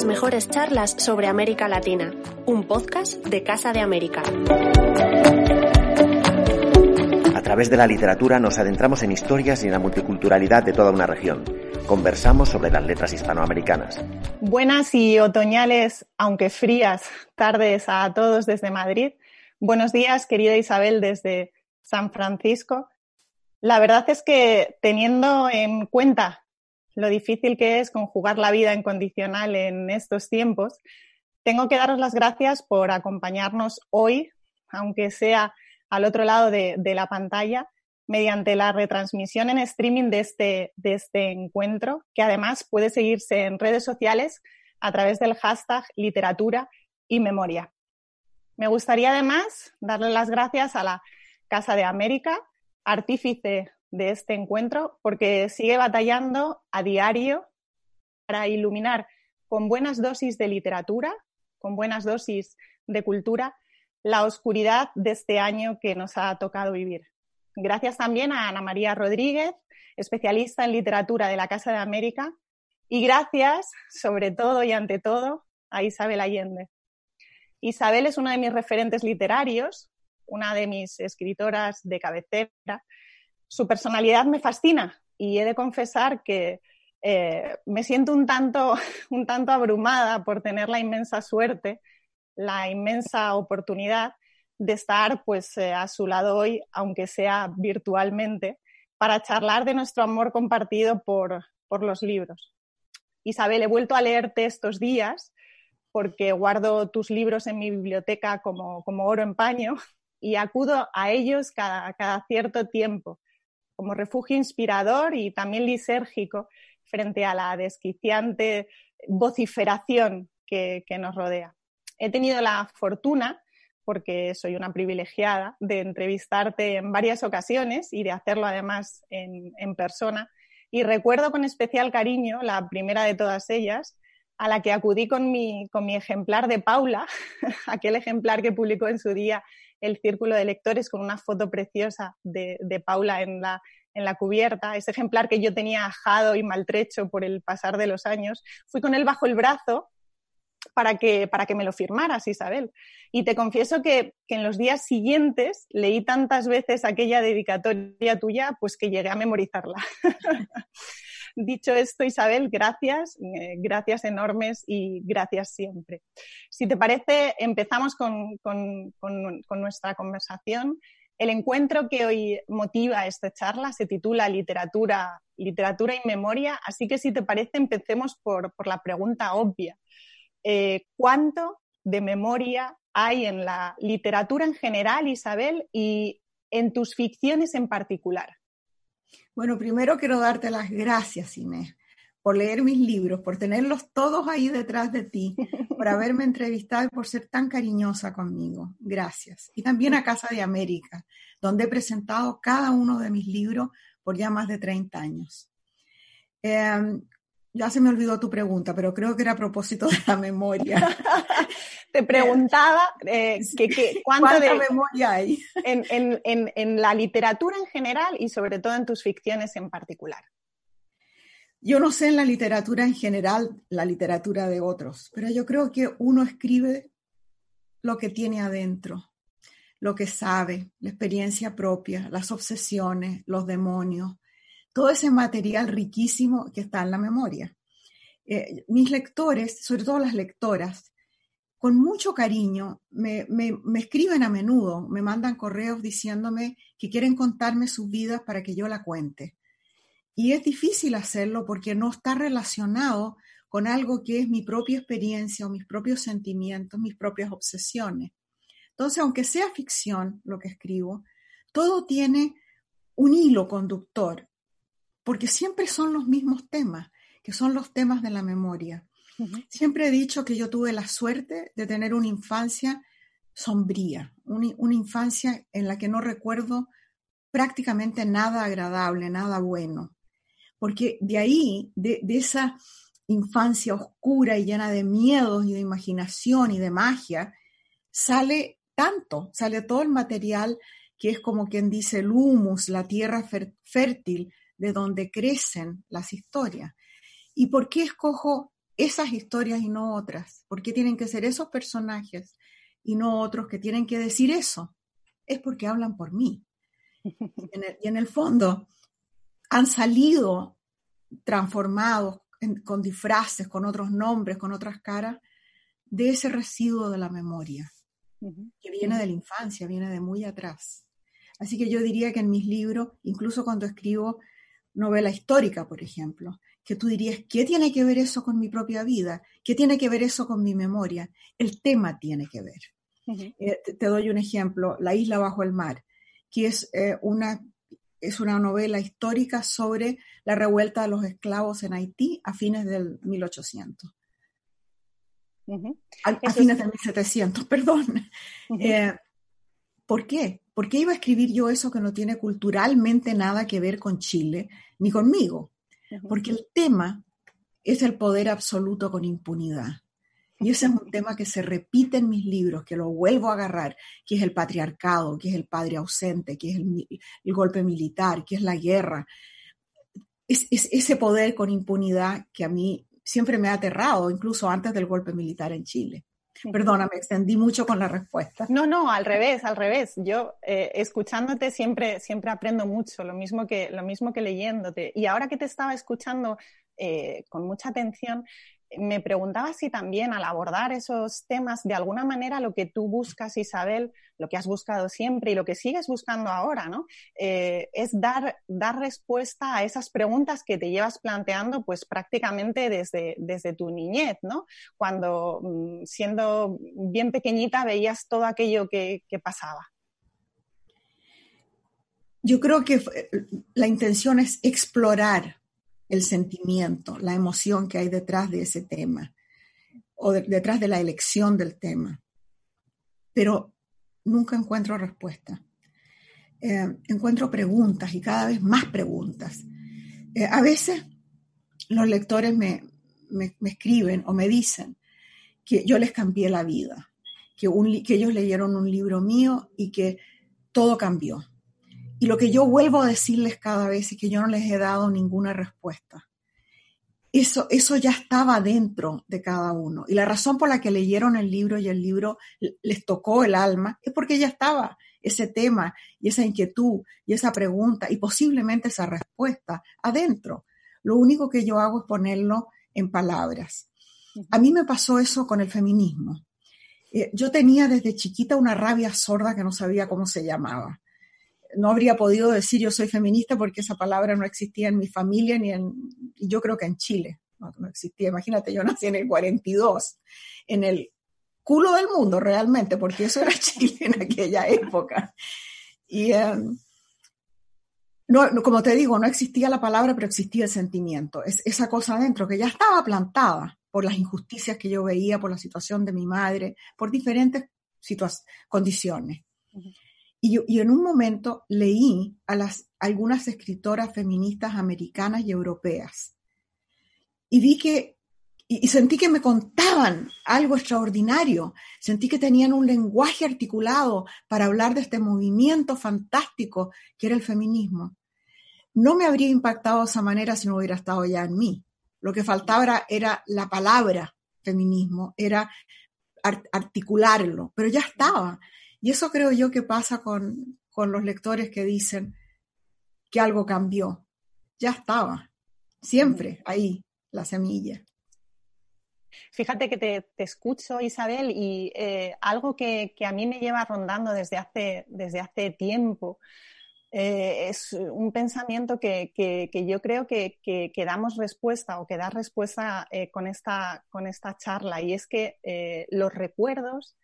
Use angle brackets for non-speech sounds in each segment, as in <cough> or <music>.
las mejores charlas sobre América Latina, un podcast de Casa de América. A través de la literatura nos adentramos en historias y en la multiculturalidad de toda una región. Conversamos sobre las letras hispanoamericanas. Buenas y otoñales, aunque frías, tardes a todos desde Madrid. Buenos días, querida Isabel, desde San Francisco. La verdad es que teniendo en cuenta lo difícil que es conjugar la vida en condicional en estos tiempos, tengo que daros las gracias por acompañarnos hoy, aunque sea al otro lado de, la pantalla, mediante la retransmisión en streaming de este, de este encuentro, que además puede seguirse en redes sociales a través del hashtag literatura y memoria. Me gustaría además darle las gracias a la Casa de América, artífice de este encuentro porque sigue batallando a diario para iluminar con buenas dosis de literatura, con buenas dosis de cultura, la oscuridad de este año que nos ha tocado vivir. Gracias también a Ana María Rodríguez, especialista en literatura de la Casa de América, y gracias, sobre todo y ante todo, a Isabel Allende. Isabel es una de mis referentes literarios, una de mis escritoras de cabecera, su personalidad me fascina y he de confesar que eh, me siento un tanto, <laughs> un tanto abrumada por tener la inmensa suerte, la inmensa oportunidad de estar pues, eh, a su lado hoy, aunque sea virtualmente, para charlar de nuestro amor compartido por, por los libros. Isabel, he vuelto a leerte estos días porque guardo tus libros en mi biblioteca como, como oro en paño y acudo a ellos cada, cada cierto tiempo como refugio inspirador y también lisérgico frente a la desquiciante vociferación que, nos rodea. He tenido la fortuna, porque soy una privilegiada, de entrevistarte en varias ocasiones y de hacerlo además en, en persona. Y recuerdo con especial cariño la primera de todas ellas, a la que acudí con mi, con mi ejemplar de Paula, <laughs> aquel ejemplar que publicó en su día el Círculo de Lectores con una foto preciosa de, de Paula en la, en la cubierta, ese ejemplar que yo tenía ajado y maltrecho por el pasar de los años, fui con él bajo el brazo para que, para que me lo firmaras, Isabel. Y te confieso que, que, en los días siguientes leí tantas veces aquella dedicatoria tuya, pues que llegué a memorizarla. <laughs> Dicho esto, Isabel, gracias, eh, gracias enormes y gracias siempre. Si te parece, empezamos con, nuestra conversación. El encuentro que hoy motiva esta charla se titula Literatura, literatura y memoria, así que si te parece, empecemos por, la pregunta obvia. Eh, ¿Cuánto de memoria hay en la literatura en general, Isabel, y en tus ficciones en particular? Bueno, primero quiero darte las gracias, Inés, por leer mis libros, por tenerlos todos ahí detrás de ti, por <laughs> haberme entrevistado y por ser tan cariñosa conmigo. Gracias. Y también a Casa de América, donde he presentado cada uno de mis libros por ya más de 30 años. Em, ya se me olvidó tu pregunta, pero creo que era a propósito de la memoria. <laughs> Te preguntaba eh, que, ¿cuánta memoria hay en, la literatura en general y sobre todo en tus ficciones en particular. Yo no sé en la literatura en general, la literatura de otros, pero yo creo que uno escribe lo que tiene adentro, lo que sabe, la experiencia propia, las obsesiones, los demonios, todo ese material riquísimo que está en la memoria. Eh, mis lectores, sobre todo las lectoras, con mucho cariño me, escriben a menudo, me mandan correos diciéndome que quieren contarme sus vidas para que yo la cuente. Y es difícil hacerlo porque no está relacionado con algo que es mi propia experiencia o mis propios sentimientos, mis propias obsesiones. Entonces, aunque sea ficción lo que escribo, todo tiene un hilo conductor porque siempre son los mismos temas, que son los temas de la memoria. Siempre he dicho que yo tuve la suerte de tener una infancia sombría, una, infancia en la que no recuerdo prácticamente nada agradable, nada bueno. Porque de ahí, de, de, esa infancia oscura y llena de miedos y de imaginación y de magia, sale tanto, sale todo el material que es como quien dice el humus, la tierra fértil de donde crecen las historias. ¿Y por qué escojo esas historias y no otras? ¿Por qué tienen que ser esos personajes y no otros que tienen que decir eso? Es porque hablan por mí. <laughs> Y en el, fondo han salido transformados con disfraces, con otros nombres, con otras caras, de ese residuo de la memoria, que viene de la infancia, viene de muy atrás. Así que yo diría que en mis libros, incluso cuando escribo novela histórica, por ejemplo, que tú dirías, ¿qué tiene que ver eso con mi propia vida? ¿Qué tiene que ver eso con mi memoria? El tema tiene que ver. Eh, te, doy un ejemplo, La isla bajo el mar, que es, eh, una, es una novela histórica sobre la revuelta de los esclavos en Haití a fines del 1800. a, fines del 1700, perdón. Eh, ¿Por qué? ¿Por qué iba a escribir yo eso que no tiene culturalmente nada que ver con Chile ni conmigo? Porque el tema es el poder absoluto con impunidad. Y ese es un tema que se repite en mis libros, que lo vuelvo a agarrar, que es el patriarcado, que es el padre ausente, que es el, golpe militar, que es la guerra. Es, es, ese poder con impunidad que a mí siempre me ha aterrado, incluso antes del golpe militar en Chile. Perdona, me extendí mucho con la respuesta. No, no, al revés, al revés. Yo eh, escuchándote siempre, siempre aprendo mucho, lo mismo, que, lo mismo que leyéndote. Y ahora que te estaba escuchando eh, con mucha atención, me preguntaba si también al abordar esos temas, de alguna manera lo que tú buscas, Isabel, lo que has buscado siempre y lo que sigues buscando ahora, ¿no? Eh, es dar, dar respuesta a esas preguntas que te llevas planteando, pues prácticamente desde, desde tu niñez, ¿no? Cuando mm, siendo bien pequeñita veías todo aquello que, que pasaba. Yo creo que la intención es explorar el sentimiento, la emoción que hay detrás de ese tema o detrás de la elección del tema. Pero nunca encuentro respuesta. Eh, encuentro preguntas y cada vez más preguntas. Eh, a veces los lectores me, escriben o me dicen que yo les cambié la vida, que, que ellos leyeron un libro mío y que todo cambió. Y lo que yo vuelvo a decirles cada vez es que yo no les he dado ninguna respuesta. Eso, eso ya estaba dentro de cada uno. Y la razón por la que leyeron el libro y el libro les tocó el alma es porque ya estaba ese tema y esa inquietud y esa pregunta y posiblemente esa respuesta adentro. Lo único que yo hago es ponerlo en palabras. A mí me pasó eso con el feminismo. Eh, yo tenía desde chiquita una rabia sorda que no sabía cómo se llamaba no habría podido decir yo soy feminista porque esa palabra no existía en mi familia ni en, yo creo que en Chile, no, existía. Imagínate, yo nací en el 42, en el culo del mundo realmente, porque eso era <laughs> Chile en aquella época. Y em, no, como te digo, no existía la palabra, pero existía el sentimiento, es, esa cosa adentro que ya estaba plantada por las injusticias que yo veía, por la situación de mi madre, por diferentes condiciones. Y, en un momento leí a las, algunas escritoras feministas americanas y europeas. Y vi que, y, sentí que me contaban algo extraordinario. Sentí que tenían un lenguaje articulado para hablar de este movimiento fantástico que era el feminismo. No me habría impactado de esa manera si no hubiera estado ya en mí. Lo que faltaba era la palabra feminismo, era articularlo, pero ya estaba. Y eso creo yo que pasa con, los lectores que dicen que algo cambió. Ya estaba, siempre ahí la semilla. Fíjate que te, escucho, Isabel, y eh, algo que, a mí me lleva rondando desde hace, desde hace tiempo eh, es un pensamiento que, yo creo que, damos respuesta o que da respuesta eh, con, esta, con esta charla, y es que los recuerdos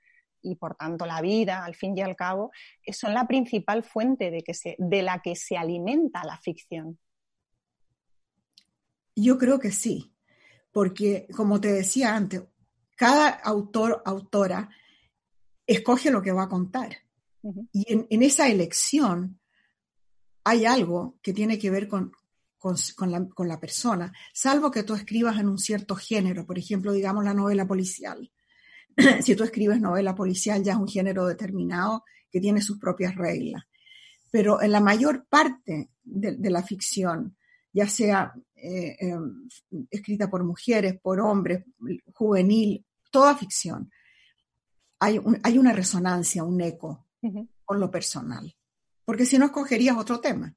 y por tanto la vida, al fin y al cabo, son la principal fuente de, que se, de la que se alimenta la ficción. Yo creo que sí, porque como te decía antes, cada autor, autora, escoge lo que va a contar. Y en, esa elección hay algo que tiene que ver con, la, con, la, persona, salvo que tú escribas en un cierto género, por ejemplo, digamos la novela policial. <clears throat> si tú escribes novela policial ya es un género determinado que tiene sus propias reglas. Pero en la mayor parte de, la ficción, ya sea eh, em, escrita por mujeres, por hombres, juvenil, toda ficción. Hay, hay una resonancia, un eco con lo personal. Porque si no, escogerías otro tema.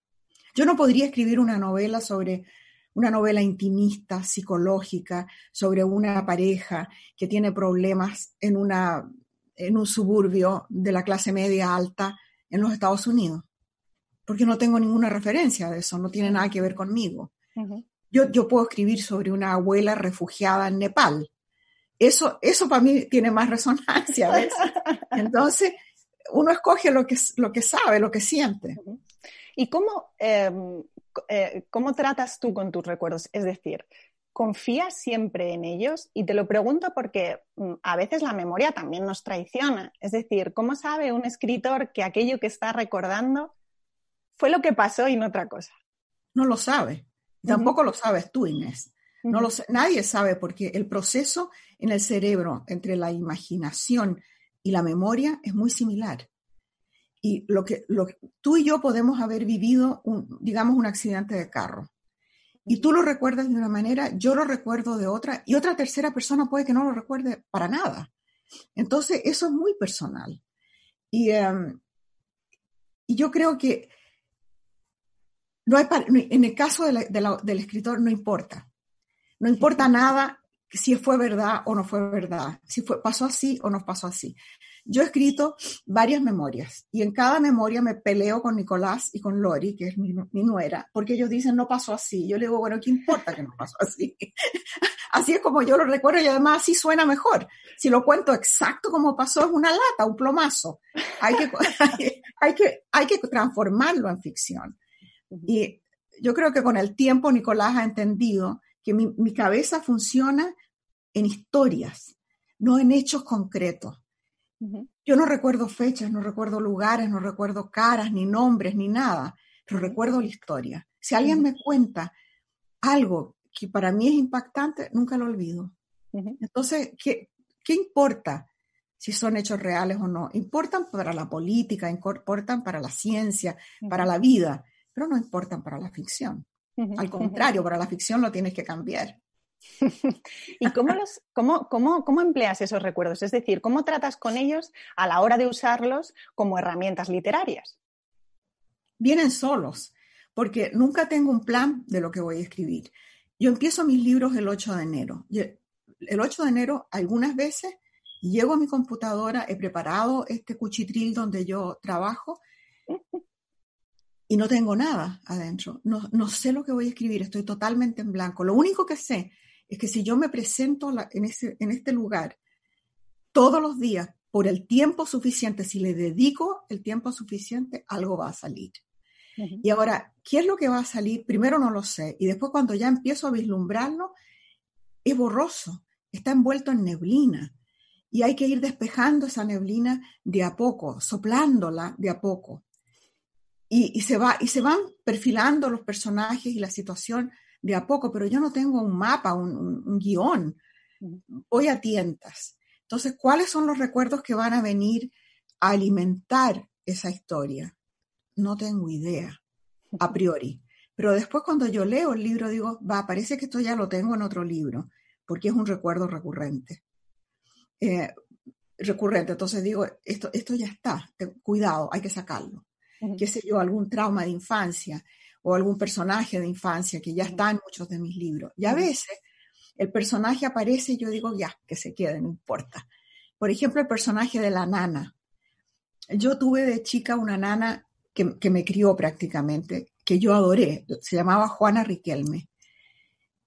Yo no podría escribir una novela sobre una novela intimista, psicológica, sobre una pareja que tiene problemas en, una, en un suburbio de la clase media alta en los Estados Unidos, porque no tengo ninguna referencia de eso, no tiene nada que ver conmigo. yo, yo puedo escribir sobre una abuela refugiada en Nepal. Eso, eso para mí tiene más resonancia. ¿ves? <laughs> Entonces, uno escoge lo que, lo que sabe, lo que siente. ¿Y cómo, em, eh, cómo tratas tú con tus recuerdos? Es decir, ¿confías siempre en ellos? Y te lo pregunto porque mm, a veces la memoria también nos traiciona. Es decir, ¿cómo sabe un escritor que aquello que está recordando fue lo que pasó y no otra cosa? No lo sabe. Tampoco lo sabes tú, Inés. No lo, nadie sabe porque el proceso en el cerebro entre la imaginación y la memoria es muy similar. Y lo que, lo, tú y yo podemos haber vivido, un, digamos, un accidente de carro. Y tú lo recuerdas de una manera, yo lo recuerdo de otra, y otra tercera persona puede que no lo recuerde para nada. Entonces, eso es muy personal. Y, em, y yo creo que no hay, en el caso del escritor no importa. No importa nada si fue verdad o no fue verdad, si fue, pasó así o no pasó así. Yo he escrito varias memorias y en cada memoria me peleo con Nicolás y con Lori, que es mi, nuera, porque ellos dicen no pasó así. Yo le digo, bueno, ¿qué importa que no pasó así? <laughs> así es como yo lo recuerdo y además así suena mejor. Si lo cuento exacto como pasó, es una lata, un plomazo. Hay que, <laughs> hay, que, hay que transformarlo en ficción. Y yo creo que con el tiempo Nicolás ha entendido que mi, mi cabeza funciona en historias, no en hechos concretos. Yo no recuerdo fechas, no recuerdo lugares, no recuerdo caras, ni nombres, ni nada, pero recuerdo la historia. Si alguien me cuenta algo que para mí es impactante, nunca lo olvido. Entonces, ¿qué, ¿qué importa si son hechos reales o no? Importan para la política, importan para la ciencia, para la vida, pero no importan para la ficción. Al contrario, para la ficción lo tienes que cambiar. ¿Y cómo, los, cómo, cómo, cómo, empleas esos recuerdos? Es decir, ¿cómo tratas con ellos a la hora de usarlos como herramientas literarias? Vienen solos, porque nunca tengo un plan de lo que voy a escribir. Yo empiezo mis libros el 8 de enero. El 8 de enero, algunas veces, llego a mi computadora, he preparado este cuchitril donde yo trabajo y no tengo nada adentro. No, no sé lo que voy a escribir, estoy totalmente en blanco. Lo único que sé es que si yo me presento en, ese, en este lugar todos los días por el tiempo suficiente, si le dedico el tiempo suficiente, algo va a salir. Y ahora, ¿qué es lo que va a salir? Primero no lo sé. Y después cuando ya empiezo a vislumbrarlo, es borroso, está envuelto en neblina. Y hay que ir despejando esa neblina de a poco, soplándola de a poco. Y, y se, va, y se van perfilando los personajes y la situación de a poco, pero yo no tengo un mapa, un, guion. Voy a tientas. Entonces, ¿cuáles son los recuerdos que van a venir a alimentar esa historia? No tengo idea, a <laughs> priori. Pero después cuando yo leo el libro digo, va, parece que esto ya lo tengo en otro libro, porque es un recuerdo recurrente. Eh, recurrente, entonces digo, esto, esto ya está, cuidado, hay que sacarlo. Qué sé yo, algún trauma de infancia, o algún personaje de infancia que ya está en muchos de mis libros. Y a veces el personaje aparece y yo digo, ya, que se quede, no importa. Por ejemplo, el personaje de la nana. Yo tuve de chica una nana que, que me crió prácticamente, que yo adoré, se llamaba Juana Riquelme.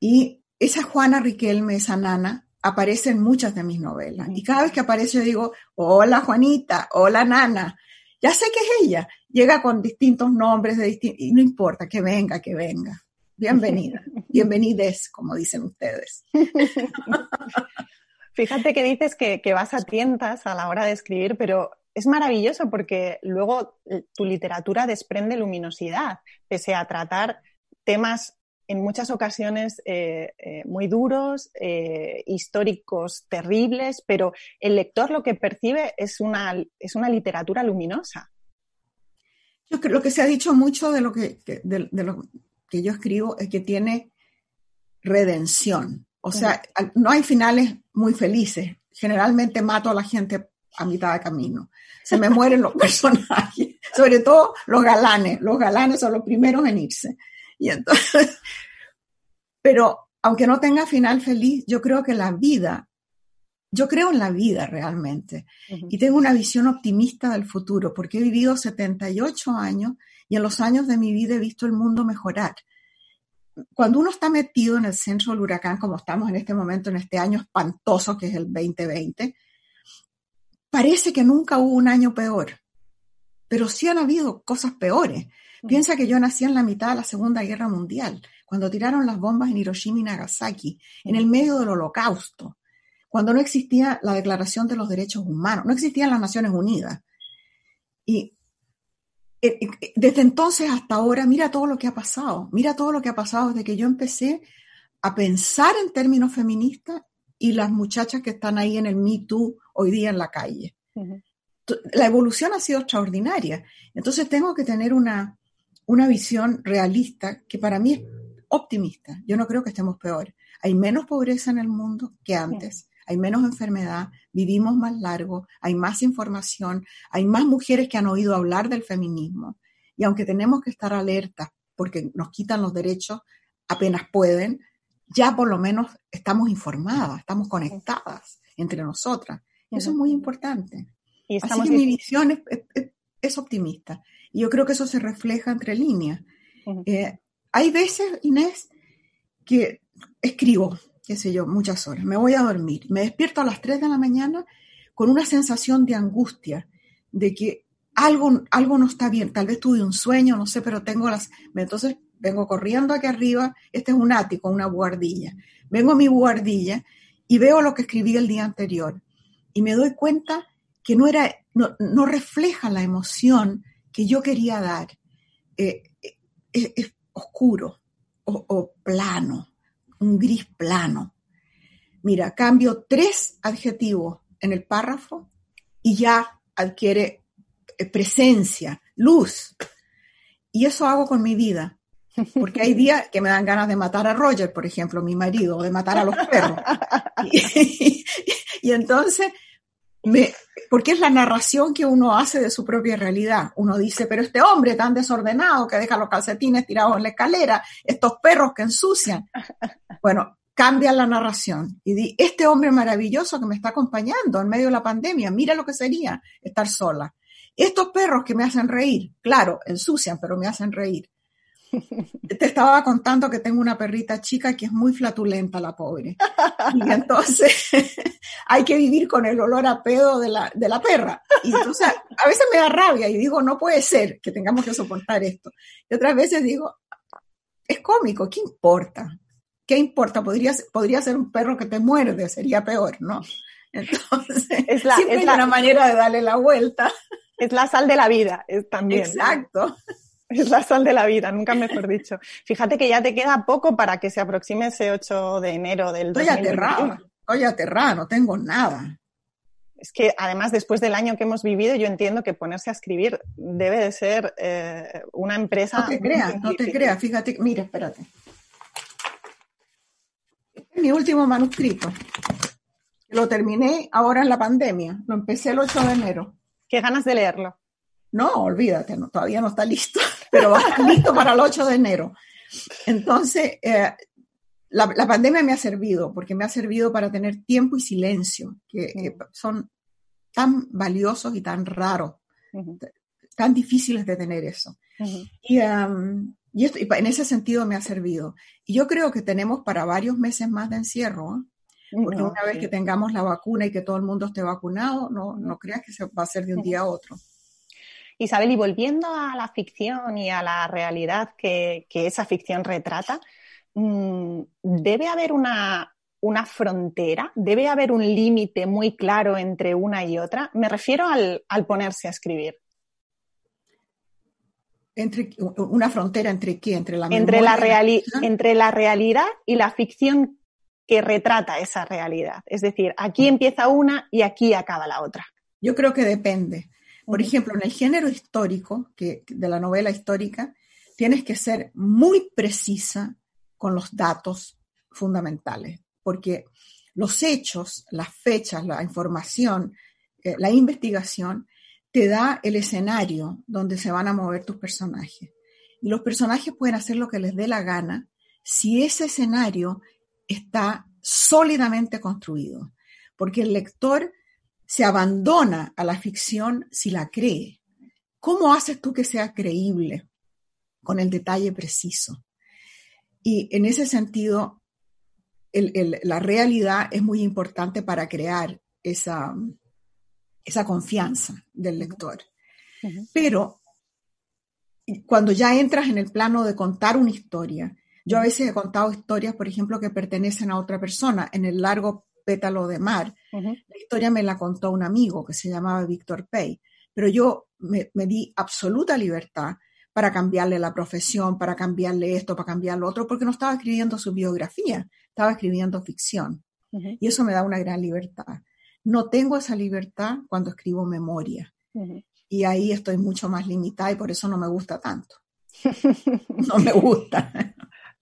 Y esa Juana Riquelme, esa nana, aparece en muchas de mis novelas. Y cada vez que aparece yo digo, hola Juanita, hola nana. Ya sé que es ella llega con distintos nombres, de y no importa, que venga, que venga. Bienvenida, <laughs> bienvenides, como dicen ustedes. <laughs> Fíjate que dices que, vas a tientas a la hora de escribir, pero es maravilloso porque luego eh, tu literatura desprende luminosidad, pese a tratar temas en muchas ocasiones eh, eh, muy duros, históricos terribles, pero el lector lo que percibe es una, es una literatura luminosa. Yo creo que se ha dicho mucho de lo que, de, lo que yo escribo es que tiene redención. O sea, no hay finales muy felices. Generalmente mato a la gente a mitad de camino. Se me mueren los <laughs> personajes, sobre todo los galanes. Los galanes son los primeros en irse. Y entonces, <laughs> pero aunque no tenga final feliz, yo creo que la vida, yo creo en la vida realmente. Y tengo una visión optimista del futuro, porque he vivido 78 años y en los años de mi vida he visto el mundo mejorar cuando uno está metido en el centro del huracán, como estamos en este momento, en este año espantoso que es el 2020, parece que nunca hubo un año peor, pero sí han habido cosas peores. Piensa que yo nací en la mitad de la Segunda Guerra Mundial, cuando tiraron las bombas en Hiroshima y Nagasaki, en el medio del holocausto, cuando no existía la Declaración de los Derechos Humanos, no existían las Naciones Unidas. Y eh, eh, desde entonces hasta ahora, mira todo lo que ha pasado, mira todo lo que ha pasado desde que yo empecé a pensar en términos feministas y las muchachas que están ahí en el Me Too hoy día en la calle. La evolución ha sido extraordinaria. Entonces tengo que tener una, una visión realista que para mí es optimista. Yo no creo que estemos peor. Hay menos pobreza en el mundo que antes hay menos enfermedad, vivimos más largo, hay más información, hay más mujeres que han oído hablar del feminismo. Y aunque tenemos que estar alertas porque nos quitan los derechos apenas pueden, ya por lo menos estamos informadas, estamos conectadas entre nosotras. Eso es muy importante. Y Así que mi visión es, optimista. Y yo creo que eso se refleja entre líneas. Eh, hay veces, Inés, que escribo, qué sé yo, muchas horas. Me voy a dormir. Me despierto a las 3 de la mañana con una sensación de angustia, de que algo, algo no está bien. Tal vez tuve un sueño, no sé, pero tengo las... Entonces vengo corriendo aquí arriba. Este es un ático, una buhardilla. Vengo a mi buhardilla y veo lo que escribí el día anterior. Y me doy cuenta que no, era, no, refleja la emoción que yo quería dar. Eh, es, oscuro o plano un gris plano. Mira, cambio tres adjetivos en el párrafo y ya adquiere eh, presencia, luz. Y eso hago con mi vida. Porque hay días que me dan ganas de matar a Roger, por ejemplo, mi marido, o de matar a los perros. <laughs> Y, y, entonces, me, porque es la narración que uno hace de su propia realidad. Uno dice, pero este hombre tan desordenado que deja los calcetines tirados en la escalera, estos perros que ensucian. Bueno, cambia la narración y di, este hombre maravilloso que me está acompañando en medio de la pandemia, mira lo que sería estar sola. Estos perros que me hacen reír, claro, ensucian, pero me hacen reír. <laughs> Te estaba contando que tengo una perrita chica que es muy flatulenta, la pobre. Y entonces <laughs> hay que vivir con el olor a pedo de la, de la perra. Y entonces a veces me da rabia y digo, no puede ser que tengamos que soportar esto. Y otras veces digo, es cómico, ¿qué importa? ¿qué importa? Podría, podría ser un perro que te muerde, sería peor, ¿no? Entonces, <laughs> es la, siempre es una manera de darle la vuelta. Es la sal de la vida, es también. Exacto. Es la sal de la vida, nunca mejor dicho. Fíjate que ya te queda poco para que se aproxime ese 8 de enero del Estoy aterrada, estoy aterrada, no tengo nada. Es que además después del año que hemos vivido, yo entiendo que ponerse a escribir debe de ser eh, una empresa. No te creas, no te creas, fíjate, mira, espérate mi último manuscrito. Lo terminé ahora en la pandemia. Lo empecé el 8 de enero. Qué ganas de leerlo. No, olvídate, todavía no está listo, <laughs> pero va <laughs> listo para el 8 de enero. Entonces, eh, la, pandemia me ha servido, porque me ha servido para tener tiempo y silencio, que, son tan valiosos y tan raros, tan difíciles de tener eso. Y y, esto, en ese sentido me ha servido. Y yo creo que tenemos para varios meses más de encierro, ¿eh? porque una vez que tengamos la vacuna y que todo el mundo esté vacunado, no, no creas que se va a hacer de un día a otro. Isabel, y volviendo a la ficción y a la realidad que, que esa ficción retrata, mm, ¿debe haber una, una frontera? ¿Debe haber un límite muy claro entre una y otra? Me refiero al, al ponerse a escribir entre una frontera entre qué, entre la entre la, entre la realidad y la ficción que retrata esa realidad. Es decir, aquí empieza una y aquí acaba la otra. Yo creo que depende. Por ejemplo, en el género histórico, que, de la novela histórica, tienes que ser muy precisa con los datos, fundamentales, porque los hechos, las fechas, la información, eh, la investigación, te da el escenario donde se van a mover tus personajes. Y los personajes pueden hacer lo que les dé la gana si ese escenario está sólidamente construido, porque el lector se abandona a la ficción si la cree. ¿Cómo haces tú que sea creíble con el detalle preciso? Y en ese sentido, la realidad es muy importante para crear esa, esa confianza del lector. Pero cuando ya entras en el plano de contar una historia, yo a veces he contado historias, por ejemplo, que pertenecen a otra persona. En el largo pétalo de mar, la historia me la contó un amigo que se llamaba Víctor Pay, pero yo me, di absoluta libertad para cambiarle la profesión, para cambiarle esto, para cambiar lo otro, porque no estaba escribiendo su biografía, estaba escribiendo ficción. Y eso me da una gran libertad. No tengo esa libertad cuando escribo memoria. Y ahí estoy mucho más limitada y por eso no me gusta tanto. <laughs> no me gusta.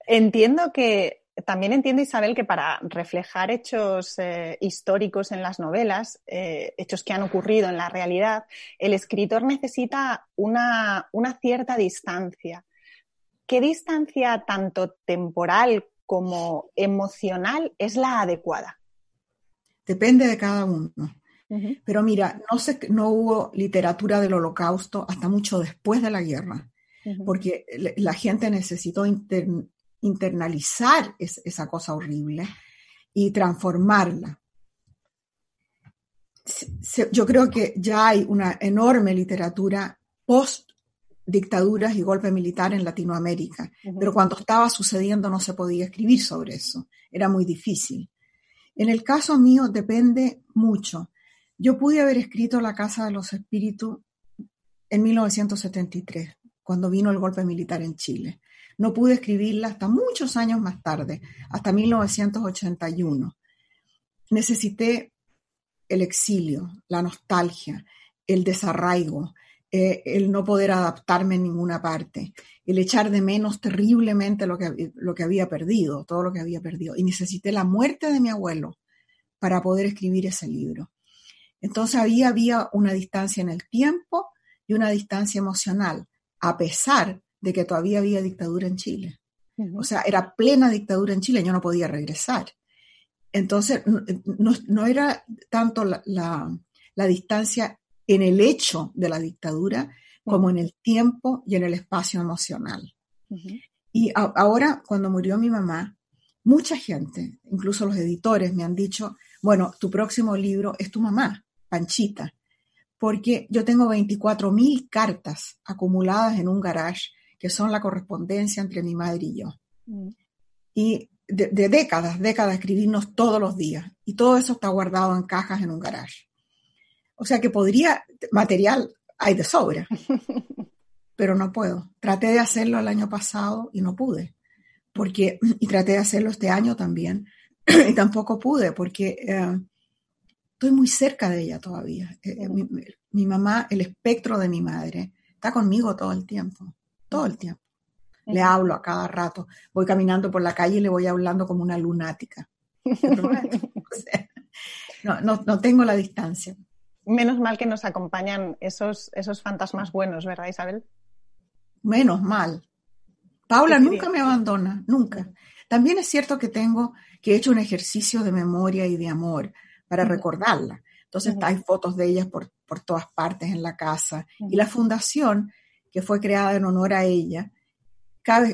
Entiendo que, también entiendo Isabel que para reflejar hechos eh, históricos en las novelas, eh, hechos que han ocurrido en la realidad, el escritor necesita una, una cierta distancia. ¿Qué distancia tanto temporal como emocional es la adecuada? Depende de cada uno. Pero mira, no, no hubo literatura del holocausto hasta mucho después de la guerra, porque la gente necesitó internalizar esa cosa horrible y transformarla. yo creo que ya hay una enorme literatura post dictaduras y golpe militar en Latinoamérica, pero cuando estaba sucediendo no se podía escribir sobre eso, era muy difícil. En el caso mío depende mucho. Yo pude haber escrito La Casa de los Espíritus en 1973, cuando vino el golpe militar en Chile. No pude escribirla hasta muchos años más tarde, hasta 1981. Necesité el exilio, la nostalgia, el desarraigo, eh, el no poder adaptarme en ninguna parte, el echar de menos terriblemente lo que, lo que había perdido, todo lo que había perdido. Y necesité la muerte de mi abuelo para poder escribir ese libro. Entonces ahí había una distancia en el tiempo y una distancia emocional, a pesar de que todavía había dictadura en Chile. O sea, era plena dictadura en Chile, yo no podía regresar. Entonces, no, era tanto la, distancia en el hecho de la dictadura como en el tiempo y en el espacio emocional. Y ahora, cuando murió mi mamá, mucha gente, incluso los editores, me han dicho, bueno, tu próximo libro es tu mamá, Panchita, porque yo tengo 24 mil cartas acumuladas en un garage que son la correspondencia entre mi madre y yo. Mm. Y de, décadas, décadas escribirnos todos los días. Y todo eso está guardado en cajas en un garage. O sea que podría, material hay de sobra, <laughs> pero no puedo. Traté de hacerlo el año pasado y no pude. Porque, y traté de hacerlo este año también, <clears throat> y tampoco pude, porque eh, estoy muy cerca de ella todavía. Eh, eh, mi, mamá, el espectro de mi madre, está conmigo todo el tiempo, todo el tiempo. Le hablo a cada rato. Voy caminando por la calle y le voy hablando como una lunática. <laughs> <laughs> no, no, tengo la distancia. Menos mal que nos acompañan esos, esos fantasmas buenos, ¿verdad, Isabel? Menos mal. Paula nunca me abandona, nunca. También es cierto que tengo, que he hecho un ejercicio de memoria y de amor para recordarla. Entonces hay fotos de ellas por, todas partes en la casa. Y la fundación, que fue creada en honor a ella, cada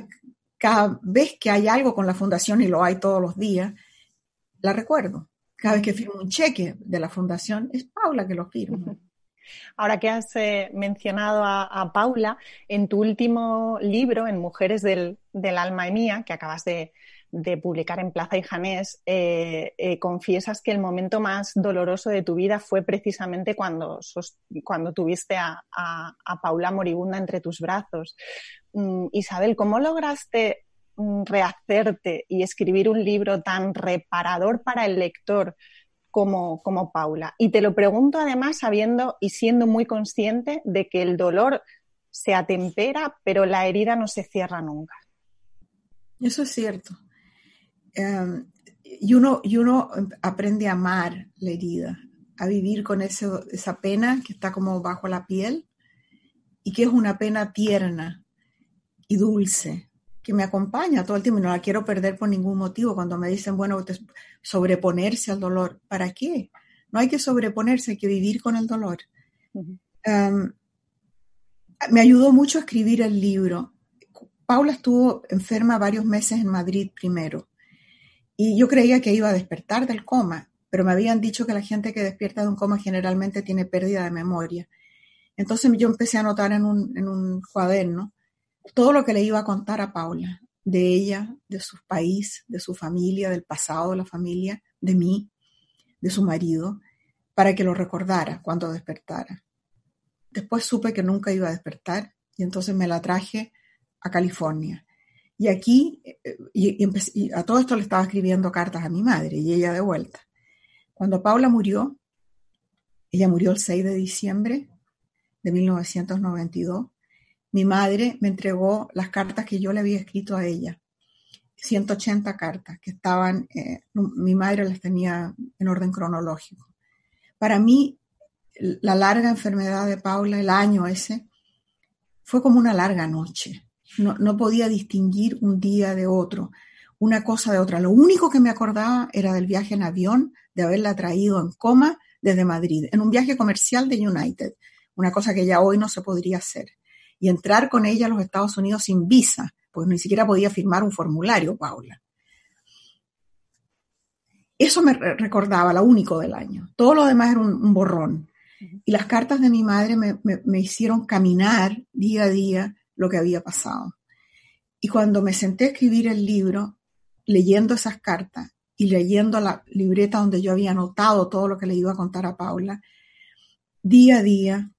cada vez que hay algo con la fundación, y lo hay todos los días, la recuerdo. Cada vez que firmo un cheque de la fundación, es Paula que lo firma. <laughs> Ahora que has eh, mencionado a, Paula, en tu último libro, en Mujeres del, del Alma y Mía, que acabas de, de publicar en Plaza y Janés, eh, eh, confiesas que el momento más doloroso de tu vida fue precisamente cuando, cuando tuviste a, Paula moribunda entre tus brazos. Mm, Isabel, ¿cómo lograste mm, rehacerte y escribir un libro tan reparador para el lector como, como Paula? Y te lo pregunto además sabiendo y siendo muy consciente de que el dolor se atempera, pero la herida no se cierra nunca. Eso es cierto. Em, y, uno, y uno aprende a amar la herida, a vivir con esa pena que está como bajo la piel y que es una pena tierna y dulce, que me acompaña todo el tiempo y no la quiero perder por ningún motivo. Cuando me dicen, bueno, sobreponerse al dolor, ¿para qué? No hay que sobreponerse, hay que vivir con el dolor. Em, me ayudó mucho a escribir el libro. Paula estuvo enferma varios meses en Madrid primero y yo creía que iba a despertar del coma, pero me habían dicho que la gente que despierta de un coma generalmente tiene pérdida de memoria. Entonces yo empecé a anotar en un, en un cuaderno todo lo que le iba a contar a Paula, de ella, de su país, de su familia, del pasado de la familia, de mí, de su marido, para que lo recordara cuando despertara. Después supe que nunca iba a despertar y entonces me la traje a California. Y aquí, eh, a todo esto le estaba escribiendo cartas a mi madre y ella de vuelta. Cuando Paula murió, ella murió el 6 de diciembre de 1992, mi madre me entregó las cartas que yo le había escrito a ella. 180 cartas que estaban, eh, mi madre las tenía en orden cronológico. Para mí, la larga enfermedad de Paula, el año ese, fue como una larga noche. No, no, podía distinguir un día de otro, una cosa de otra. Lo único que me acordaba era del viaje en avión, de haberla traído en coma desde Madrid, en un viaje comercial de United, una cosa que ya hoy no se podría hacer. Y entrar con ella a los Estados Unidos sin visa, pues ni siquiera podía firmar un formulario, Paula. Eso me recordaba, lo único del año. Todo lo demás era un, borrón. Y las cartas de mi madre me, hicieron caminar día a día lo que había pasado. Y cuando me senté a escribir el libro, leyendo esas cartas y leyendo la libreta donde yo había anotado todo lo que le iba a contar a Paula, día a día,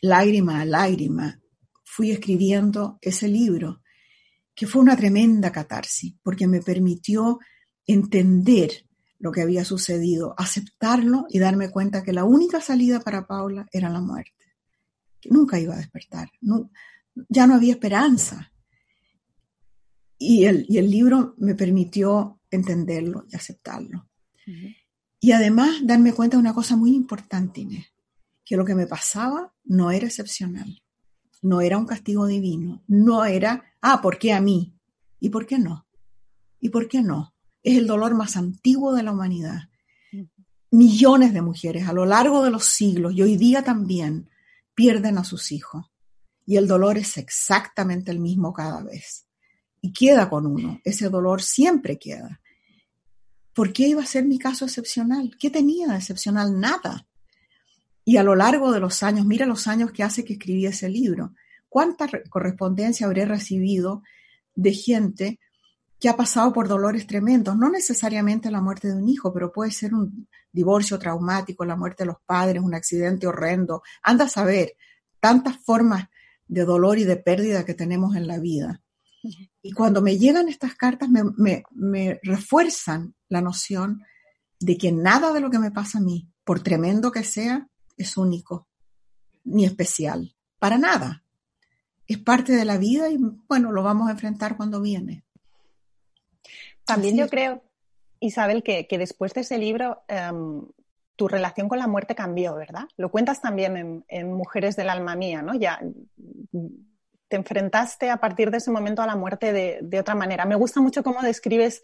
lágrima a lágrima, fui escribiendo ese libro, que fue una tremenda catarsis, porque me permitió entender lo que había sucedido, aceptarlo y darme cuenta que la única salida para Paula era la muerte, que nunca iba a despertar, ya no había esperanza. Y el, y el, libro me permitió entenderlo y aceptarlo. Y además darme cuenta de una cosa muy importante, Inés, que lo que me pasaba no era excepcional, no era un castigo divino, no era, ah, ¿por qué a mí? ¿Y por qué no? ¿Y por qué no? es el dolor más antiguo de la humanidad. Millones de mujeres a lo largo de los siglos y hoy día también pierden a sus hijos. Y el dolor es exactamente el mismo cada vez. Y queda con uno. Ese dolor siempre queda. ¿Por qué iba a ser mi caso excepcional? ¿Qué tenía de excepcional? Nada. Y a lo largo de los años, mira los años que hace que escribí ese libro, cuánta correspondencia habré recibido de gente que ha pasado por dolores tremendos, no necesariamente la muerte de un hijo, pero puede ser un divorcio traumático, la muerte de los padres, un accidente horrendo. Anda a saber tantas formas de dolor y de pérdida que tenemos en la vida. Y cuando me llegan estas cartas me, me refuerzan la noción de que nada de lo que me pasa a mí, por tremendo que sea, es único ni especial, para nada. Es parte de la vida y bueno, lo vamos a enfrentar cuando viene. También yo creo, Isabel, que, después de ese libro em, tu relación con la muerte cambió, ¿verdad? Lo cuentas también en, Mujeres del Alma Mía, ¿no? Ya te enfrentaste a partir de ese momento a la muerte de, otra manera. Me gusta mucho cómo describes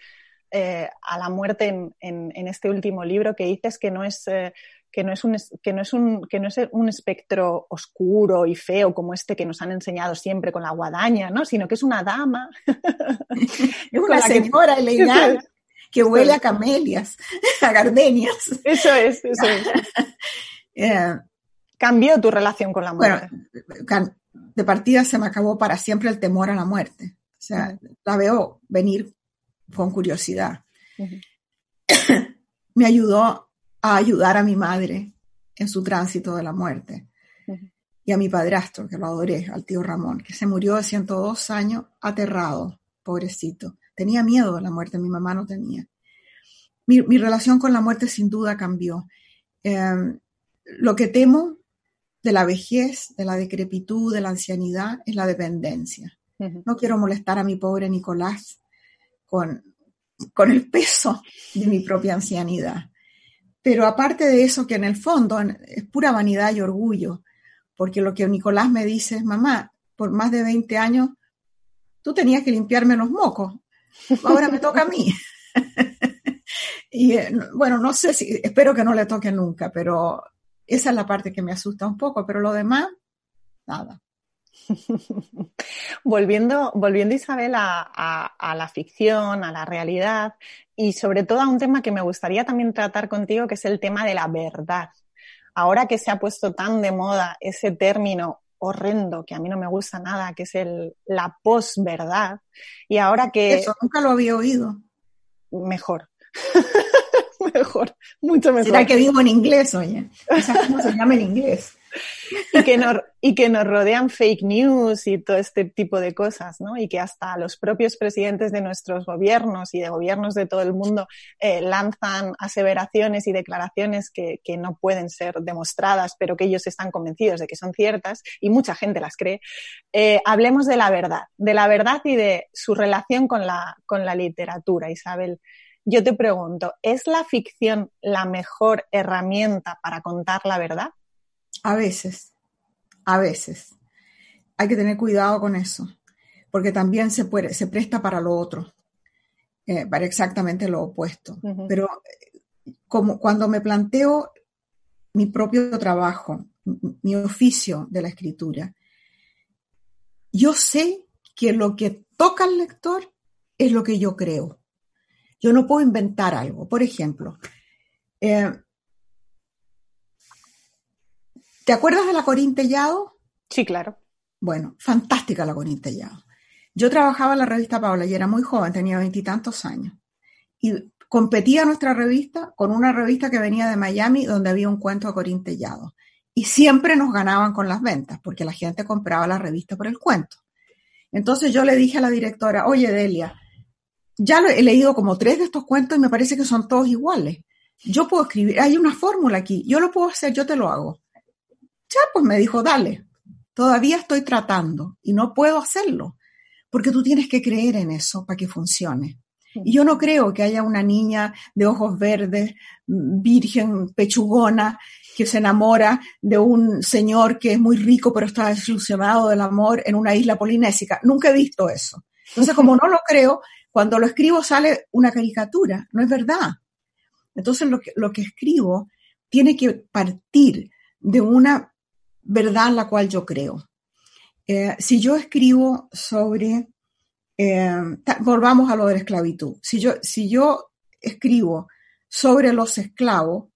eh, a la muerte en, este último libro, que dices que no es... Eh, que no es un que no es un que no es un espectro oscuro y feo como este que nos han enseñado siempre con la guadaña, ¿no? Sino que es una dama. <laughs> <laughs> es una señora <laughs> que, que huele a camelias, <laughs> a gardenias. Eso es, eso es. <laughs> Eh, Cambió tu relación con la muerte. Bueno, de partida se me acabó para siempre el temor a la muerte. O sea, la veo venir con curiosidad. <coughs> me ayudó a ayudar a mi madre en su tránsito de la muerte. Y a mi padrastro, que lo adoré, al tío Ramón, que se murió de 102 años, aterrado, pobrecito. Tenía miedo de la muerte, mi mamá no tenía. Mi, relación con la muerte sin duda cambió. Em, lo que temo de la vejez, de la decrepitud, de la ancianidad, es la dependencia. No quiero molestar a mi pobre Nicolás con con el peso de mi propia ancianidad. Pero aparte de eso, que en el fondo es pura vanidad y orgullo, porque lo que Nicolás me dice es, mamá, por más de 20 años, tú tenías que limpiarme los mocos, ahora me toca a mí. <laughs> y eh, bueno, no sé si, espero que no le toque nunca, pero esa es la parte que me asusta un poco, pero lo demás, nada. <laughs> volviendo, volviendo Isabel a, la ficción, a la realidad y sobre todo a un tema que me gustaría también tratar contigo, que es el tema de la verdad. Ahora que se ha puesto tan de moda ese término horrendo que a mí no me gusta nada, que es el, la posverdad, y ahora que... Eso, nunca lo había oído. Mejor. <laughs> mejor, mucho mejor. Será que vivo en inglés, oye. cómo se llama en inglés. <laughs> y, que nos, y que nos rodean fake news y todo este tipo de cosas, ¿no? Y que hasta los propios presidentes de nuestros gobiernos y de gobiernos de todo el mundo eh, lanzan aseveraciones y declaraciones que, que, no pueden ser demostradas, pero que ellos están convencidos de que son ciertas y mucha gente las cree. Eh, hablemos de la verdad, de la verdad y de su relación con la, con la literatura, Isabel. Yo te pregunto, ¿es la ficción la mejor herramienta para contar la verdad? A veces, a veces. Hay que tener cuidado con eso, porque también se, puede, se presta para lo otro, eh, para exactamente lo opuesto. Pero como cuando me planteo mi propio trabajo, mi oficio de la escritura, yo sé que lo que toca al lector es lo que yo creo. Yo no puedo inventar algo. Por ejemplo, eh, ¿te acuerdas de la Corín Tellado? Sí, claro. Bueno, fantástica la Corín Tellado. Yo trabajaba en la revista Paula y era muy joven, tenía veintitantos años. Y competía nuestra revista con una revista que venía de Miami donde había un cuento de Corín Tellado. Y siempre nos ganaban con las ventas porque la gente compraba la revista por el cuento. Entonces yo le dije a la directora, oye Delia, ya he leído como tres de estos cuentos y me parece que son todos iguales. Yo puedo escribir, hay una fórmula aquí, yo lo puedo hacer, yo te lo hago. Ya, pues me dijo, dale, todavía estoy tratando y no puedo hacerlo, porque tú tienes que creer en eso para que funcione. Y yo no creo que haya una niña de ojos verdes, virgen, pechugona, que se enamora de un señor que es muy rico pero está desilusionado del amor en una isla polinésica. Nunca he visto eso. Entonces, como no lo creo, cuando lo escribo sale una caricatura, no es verdad. Entonces lo que, lo que escribo tiene que partir de una verdad en la cual yo creo. Eh, si yo escribo sobre, eh, volvamos a lo de la esclavitud, si yo, si yo escribo sobre los esclavos,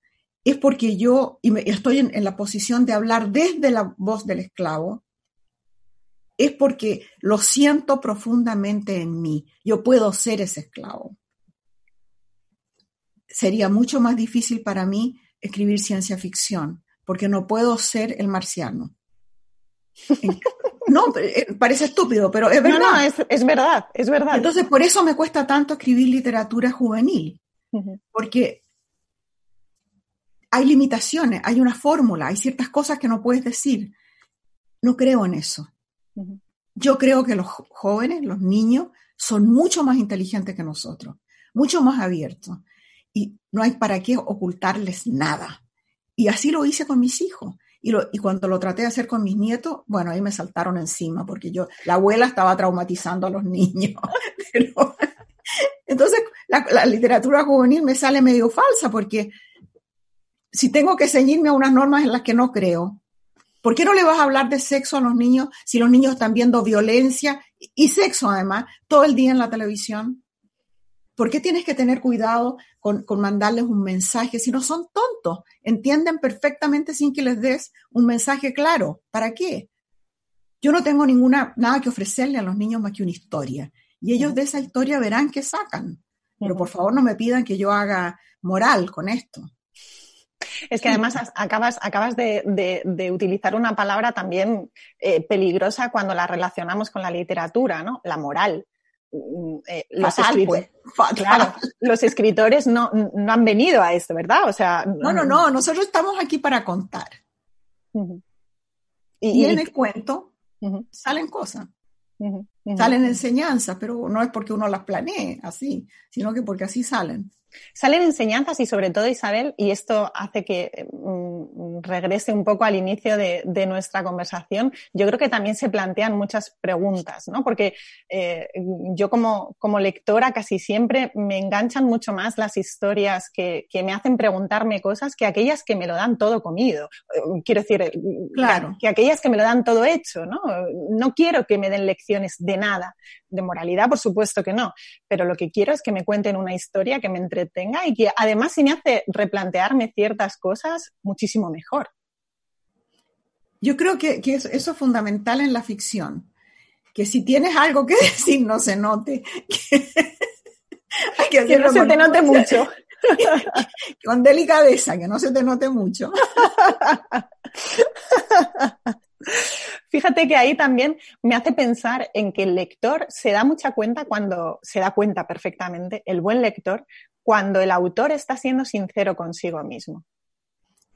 es porque yo estoy en, la posición de hablar desde la voz del esclavo, es porque lo siento profundamente en mí. Yo puedo ser ese esclavo. Sería mucho más difícil para mí escribir ciencia ficción, porque no puedo ser el marciano. <laughs> No, eh, parece estúpido, pero es verdad. No, no, es, verdad, es verdad. Entonces, por eso me cuesta tanto escribir literatura juvenil, porque hay limitaciones, hay una fórmula, hay ciertas cosas que no puedes decir. No creo en eso. Yo creo que los jóvenes, los niños, son mucho más inteligentes que nosotros, mucho más abiertos. Y no hay para qué ocultarles nada. Y así lo hice con mis hijos. Y, y, cuando lo traté de hacer con mis nietos, bueno, ahí me saltaron encima porque yo, la abuela estaba traumatizando a los <laughs> niños. entonces, la, la, literatura juvenil me sale medio falsa porque si tengo que ceñirme a unas normas en las que no creo, ¿Por qué no le vas a hablar de sexo a los niños si los niños están viendo violencia y sexo además todo el día en la televisión? ¿Por qué tienes que tener cuidado con, mandarles un mensaje si no son tontos? Entienden perfectamente sin que les des un mensaje claro. ¿Para qué? Yo no tengo ninguna, nada que ofrecerle a los niños más que una historia. Y ellos de esa historia verán qué sacan. Pero por favor no me pidan que yo haga moral con esto. Es que además acabas, acabas de, utilizar una palabra también eh, peligrosa cuando la relacionamos con la literatura, ¿no? La moral. Mm, eh, los, escritores, pues. <laughs> los escritores no, han venido a esto, ¿verdad? O sea, no, no, no, nosotros estamos aquí para contar. y, en el cuento salen cosas. Salen enseñanzas, pero no es porque uno las planee así, sino que porque así salen. Salen enseñanzas y sobre todo, Isabel, y esto hace que mm, regrese un poco al inicio de, nuestra conversación, yo creo que también se plantean muchas preguntas, ¿no? Porque eh, yo como, como, lectora casi siempre me enganchan mucho más las historias que, que, me hacen preguntarme cosas que aquellas que me lo dan todo comido. Eh, quiero decir, eh, claro. que aquellas que me lo dan todo hecho, ¿no? No quiero que me den lecciones de nada, de moralidad, por supuesto que no, pero lo que quiero es que me cuenten una historia que me entretenga y que además si me hace replantearme ciertas cosas muchísimo mejor. Yo creo que, eso es fundamental en la ficción, que si tienes algo que <laughs> decir no se note. Que, <laughs> que no se te note mucho. <laughs> con delicadeza, que no se te note mucho. Fíjate que ahí también me hace pensar en que el lector se da mucha cuenta cuando, se da cuenta perfectamente, el buen lector, cuando el autor está siendo sincero consigo mismo.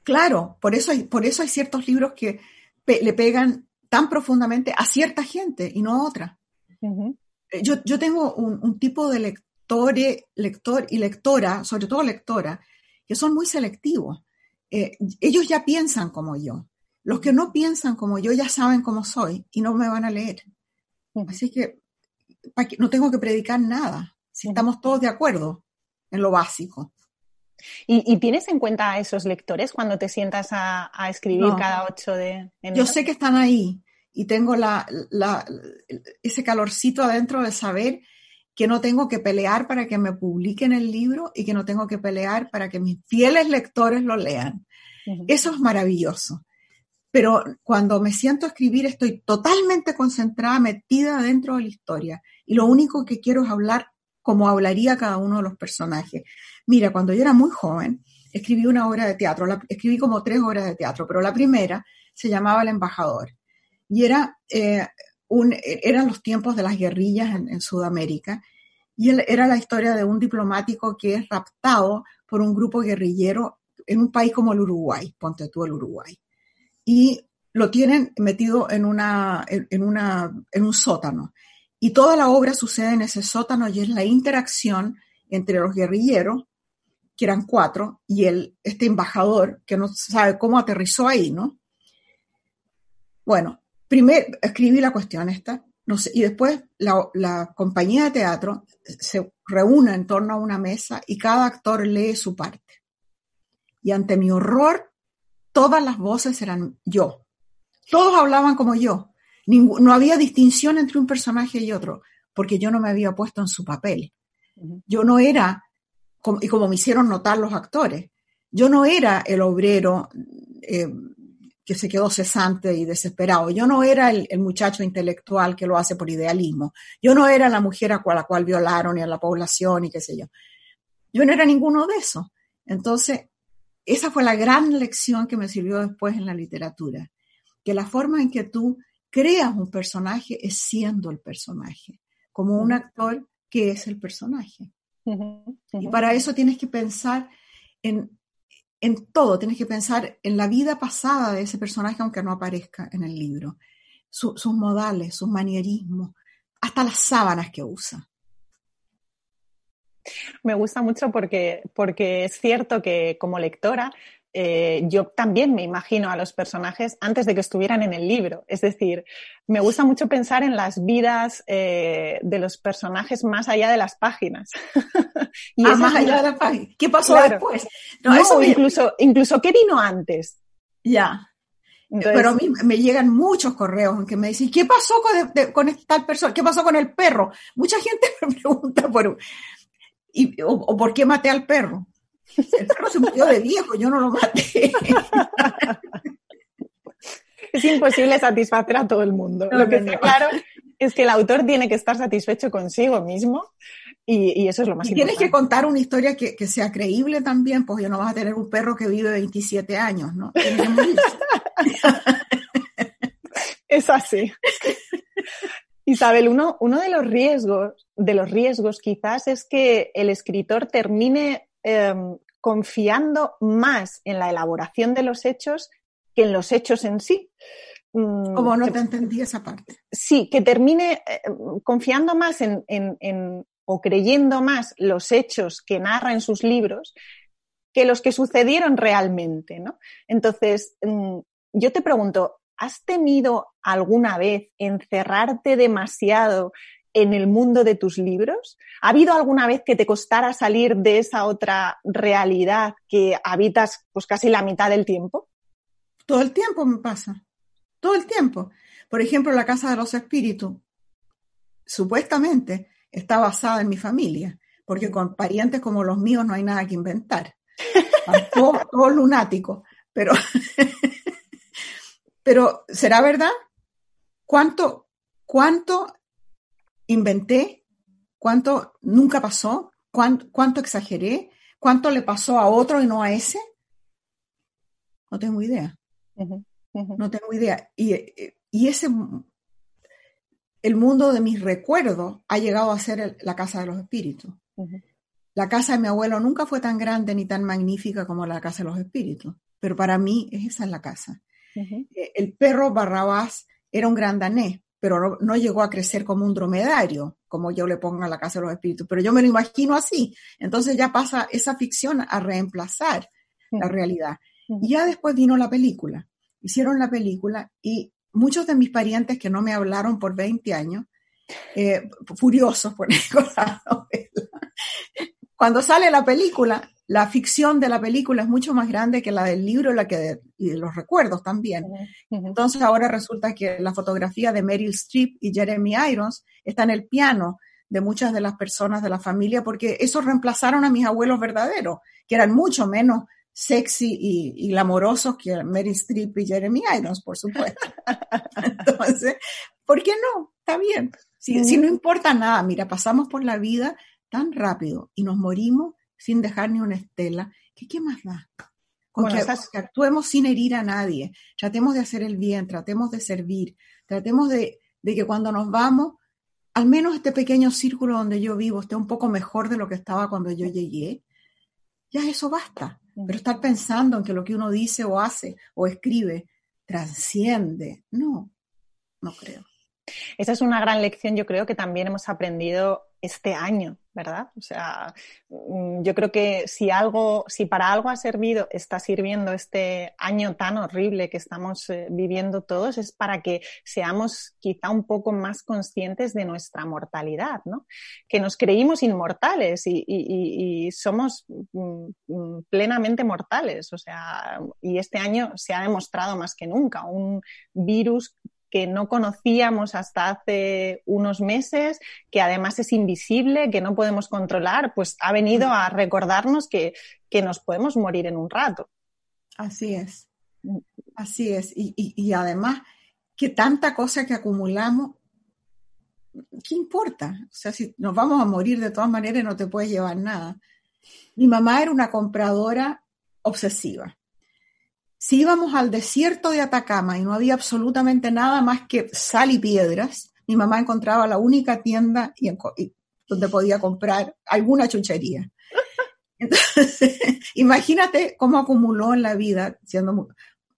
Claro, por eso hay, por eso hay ciertos libros que le pegan tan profundamente a cierta gente y no a otra. Eh, yo, tengo un, tipo de lector, lector y lectora, sobre todo lectora, que son muy selectivos. Eh, ellos ya piensan como yo. Los que no piensan como yo ya saben cómo soy y no me van a leer. Así que no tengo que predicar nada, si estamos todos de acuerdo en lo básico. ¿Y, tienes en cuenta a esos lectores cuando te sientas a, escribir cada 8 de enero? Yo sé que están ahí y tengo la, ese calorcito adentro de saber que no tengo que pelear para que me publiquen el libro y que no tengo que pelear para que mis fieles lectores lo lean. Eso es maravilloso pero cuando me siento a escribir estoy totalmente concentrada, metida dentro de la historia. Y lo único que quiero es hablar como hablaría cada uno de los personajes. Mira, cuando yo era muy joven, escribí una obra de teatro, escribí como tres obras de teatro, pero la primera se llamaba El embajador. Y era, eh, un, eran los tiempos de las guerrillas en, en Sudamérica. Y él, era la historia de un diplomático que es raptado por un grupo guerrillero en un país como el Uruguay, ponte tú el Uruguay y lo tienen metido en, una, en, una, en un sótano. Y toda la obra sucede en ese sótano y es la interacción entre los guerrilleros, que eran cuatro, y el, este embajador que no sabe cómo aterrizó ahí, ¿no? Bueno, primero escribí la cuestión esta, no sé, y después la, la compañía de teatro se reúne en torno a una mesa y cada actor lee su parte. Y ante mi horror, todas las voces eran yo. Todos hablaban como yo. no había distinción entre un personaje y otro, porque yo no me había puesto en su papel. Yo no era, y como me hicieron notar los actores, yo no era el obrero eh, que se quedó cesante y desesperado. Yo no era el, muchacho intelectual que lo hace por idealismo. Yo no era la mujer a la cual violaron y a la población y qué sé yo. Yo no era ninguno de esos. Entonces, esa fue la gran lección que me sirvió después en la literatura, que la forma en que tú creas un personaje es siendo el personaje, como un actor que es el personaje. Y para eso tienes que pensar en, en todo, tienes que pensar en la vida pasada de ese personaje, aunque no aparezca en el libro, sus modales, sus manierismos, hasta las sábanas que usa. Me gusta mucho porque, porque es cierto que como lectora eh, yo también me imagino a los personajes antes de que estuvieran en el libro. Es decir, me gusta mucho pensar en las vidas eh, de los personajes más allá de las páginas. <laughs> y ah, más allá de las páginas. ¿Qué pasó después? No, eso incluso, incluso, ¿qué vino antes? Ya. Pero a mí me llegan muchos correos en que me dicen, ¿qué pasó con, con tal persona? ¿Qué pasó con el perro? Mucha gente <laughs> me pregunta por, y, o, por qué maté al perro. El perro se murió de viejo, yo no lo maté. <laughs> Es imposible satisfacer a todo el mundo. lo que está claro es que el autor tiene que estar satisfecho consigo mismo y, eso es lo más y Tienes que contar una historia que, que, sea creíble también, porque no vas a tener un perro que vive 27 años, ¿no? <laughs> es así. Isabel, uno, uno de los riesgos, de los riesgos quizás es que el escritor termine em, confiando más en la elaboración de los hechos que en los hechos en sí. Mm, Como no te entendí esa parte. Sí, que termine eh, confiando más en, o creyendo más los hechos que narra en sus libros que los que sucedieron realmente, ¿no? Entonces, mm, yo te pregunto, ¿has temido alguna vez encerrarte demasiado en el mundo de tus libros? ¿Ha habido alguna vez que te costara salir de esa otra realidad que habitas pues casi la mitad del tiempo? Todo el tiempo me pasa. Todo el tiempo. Por ejemplo, la Casa de los Espíritus, supuestamente, está basada en mi familia, porque con parientes como los míos no hay nada que inventar. Todo, todo lunático. Pero, <laughs> pero, ¿será verdad? ¿Cuánto, cuánto inventé? ¿Cuánto nunca pasó? ¿Cuánto, ¿Cuánto exageré? ¿Cuánto le pasó a otro y no a ese? No tengo idea. No tengo idea. Y, y, ese, el mundo de mis recuerdos ha llegado a ser la casa de los espíritus. La casa de mi abuelo nunca fue tan grande ni tan magnífica como la casa de los espíritus, pero para mí esa es la casa. Eh, el perro Barrabás era un gran danés, pero no, llegó a crecer como un dromedario, como yo le pongo a la casa de los espíritus, pero yo me lo imagino así. Entonces ya pasa esa ficción a reemplazar la realidad. Y ya después vino la película. Hicieron la película y muchos de mis parientes que no me hablaron por 20 años, eh, furiosos por <laughs> la novela, cuando sale la película, la ficción de la película es mucho más grande que la del libro la que y de los recuerdos también. Entonces ahora resulta que la fotografía de Meryl Streep y Jeremy Irons está en el piano de muchas de las personas de la familia porque eso reemplazaron a mis abuelos verdaderos, que eran mucho menos sexy y, glamorosos que Meryl Streep y Jeremy Irons, por supuesto. <laughs> Entonces, ¿por qué no? Está bien. Si, si no importa nada, mira, pasamos por la vida tan rápido y nos morimos sin dejar ni una estela, que qué más da? Con que, actuemos sin herir a nadie, tratemos de hacer el bien, tratemos de servir, tratemos de, de que cuando nos vamos, al menos este pequeño círculo donde yo vivo esté un poco mejor de lo que estaba cuando yo llegué, ya eso basta. Pero estar pensando en que lo que uno dice o hace o escribe trasciende, no, no creo. Esa es una gran lección, yo creo que también hemos aprendido este año, ¿verdad? O sea, mm, yo creo que si algo, si para algo ha servido, está sirviendo este año tan horrible que estamos eh, viviendo todos, es para que seamos quizá un poco más conscientes de nuestra mortalidad, ¿no? Que nos creímos inmortales y, y somos mm, mm, plenamente mortales, o sea, y este año se ha demostrado más que nunca un virus que no conocíamos hasta hace unos meses, que además es invisible, que no podemos controlar, pues ha venido a recordarnos que, nos podemos morir en un rato. Así es, así es. Y, además, que tanta cosa que acumulamos, ¿qué importa? O sea, si nos vamos a morir de todas maneras, no te puedes llevar nada. Mi mamá era una compradora obsesiva. Si íbamos al desierto de Atacama y no había absolutamente nada más que sal y piedras, mi mamá encontraba la única tienda donde podía comprar alguna chuchería. <laughs> Imagínate cómo acumuló en la vida, siendo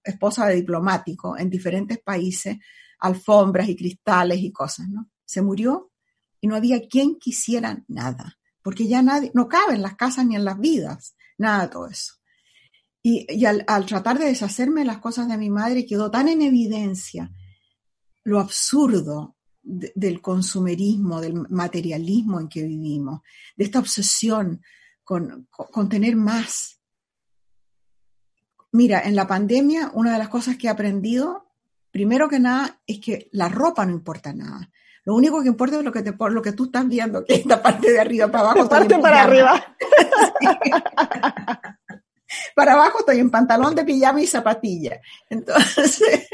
esposa de diplomático en diferentes países, alfombras y cristales y cosas, ¿no? Se murió y no había quien quisiera nada, porque ya nadie, no cabe en las casas ni en las vidas, nada de todo eso. Y, al, tratar de deshacerme de las cosas de mi madre, quedó tan en evidencia lo absurdo del consumerismo, del materialismo en que vivimos, de esta obsesión con, con, tener más. Mira, en la pandemia, una de las cosas que he aprendido, primero que nada, es que la ropa no importa nada. Lo único que importa es lo que, te, lo que tú estás viendo, que esta parte de arriba para abajo. parte para arriba. <laughs> para abajo estoy en pantalón de pijama y zapatilla. Entonces,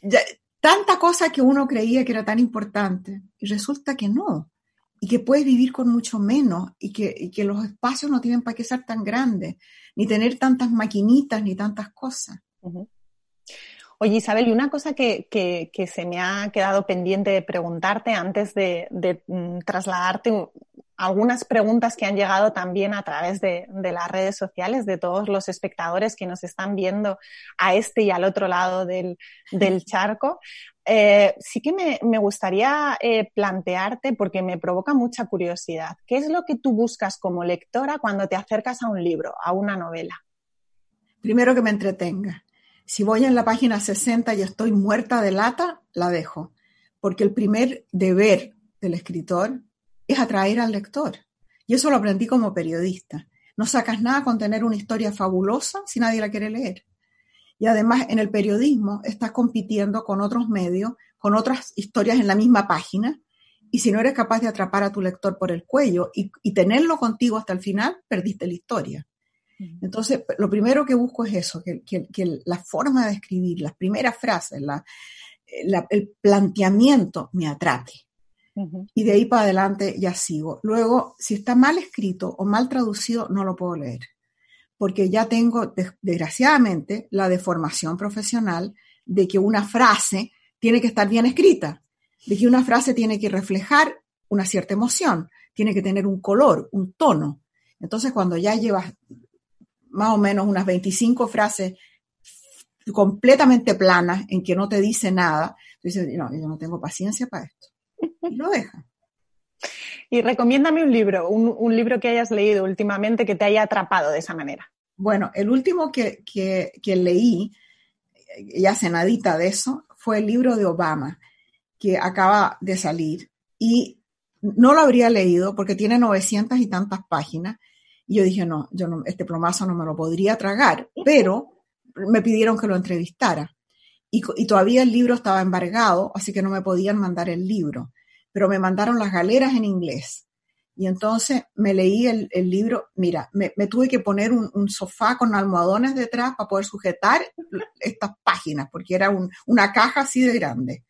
<laughs> tanta cosa que uno creía que era tan importante y resulta que no. Y que puedes vivir con mucho menos y que, los espacios no tienen para qué ser tan grandes, ni tener tantas maquinitas, ni tantas cosas. Oye, Isabel, y una cosa que, se me ha quedado pendiente de preguntarte antes de, de mm, trasladarte algunas preguntas que han llegado también a través de, las redes sociales de todos los espectadores que nos están viendo a este y al otro lado del, <laughs> charco. Eh, sí que me, gustaría eh, plantearte, porque me provoca mucha curiosidad, ¿qué es lo que tú buscas como lectora cuando te acercas a un libro, a una novela? Primero que me entretenga. Si voy en la página 60 y estoy muerta de lata, la dejo, porque el primer deber del escritor es atraer al lector. Y eso lo aprendí como periodista. No sacas nada con tener una historia fabulosa si nadie la quiere leer. Y además en el periodismo estás compitiendo con otros medios, con otras historias en la misma página. Y si no eres capaz de atrapar a tu lector por el cuello y, tenerlo contigo hasta el final, perdiste la historia. Entonces, lo primero que busco es eso, que, la forma de escribir, las primeras frases, el planteamiento me atrape. Y de ahí para adelante ya sigo. Luego, si está mal escrito o mal traducido, no lo puedo leer. Porque ya tengo, desgraciadamente, la deformación profesional de que una frase tiene que estar bien escrita, de que una frase tiene que reflejar una cierta emoción, tiene que tener un color, un tono. Entonces, cuando ya llevas más o menos unas 25 frases completamente planas en que no te dice nada, tú dices, no, yo no tengo paciencia para esto y lo deja. Y recomiéndame un libro, un, libro que hayas leído últimamente que te haya atrapado de esa manera. Bueno, el último que, leí, ya cenadita de eso, fue el libro de Obama, que acaba de salir. Y no lo habría leído porque tiene 900 y tantas páginas. Y yo dije, no, yo no, este plomazo no me lo podría tragar, pero me pidieron que lo entrevistara y, todavía el libro estaba embargado, así que no me podían mandar el libro, pero me mandaron las galeras en inglés. Y entonces me leí el, libro, mira, me, tuve que poner un, sofá con almohadones detrás para poder sujetar estas páginas, porque era una caja así de grande.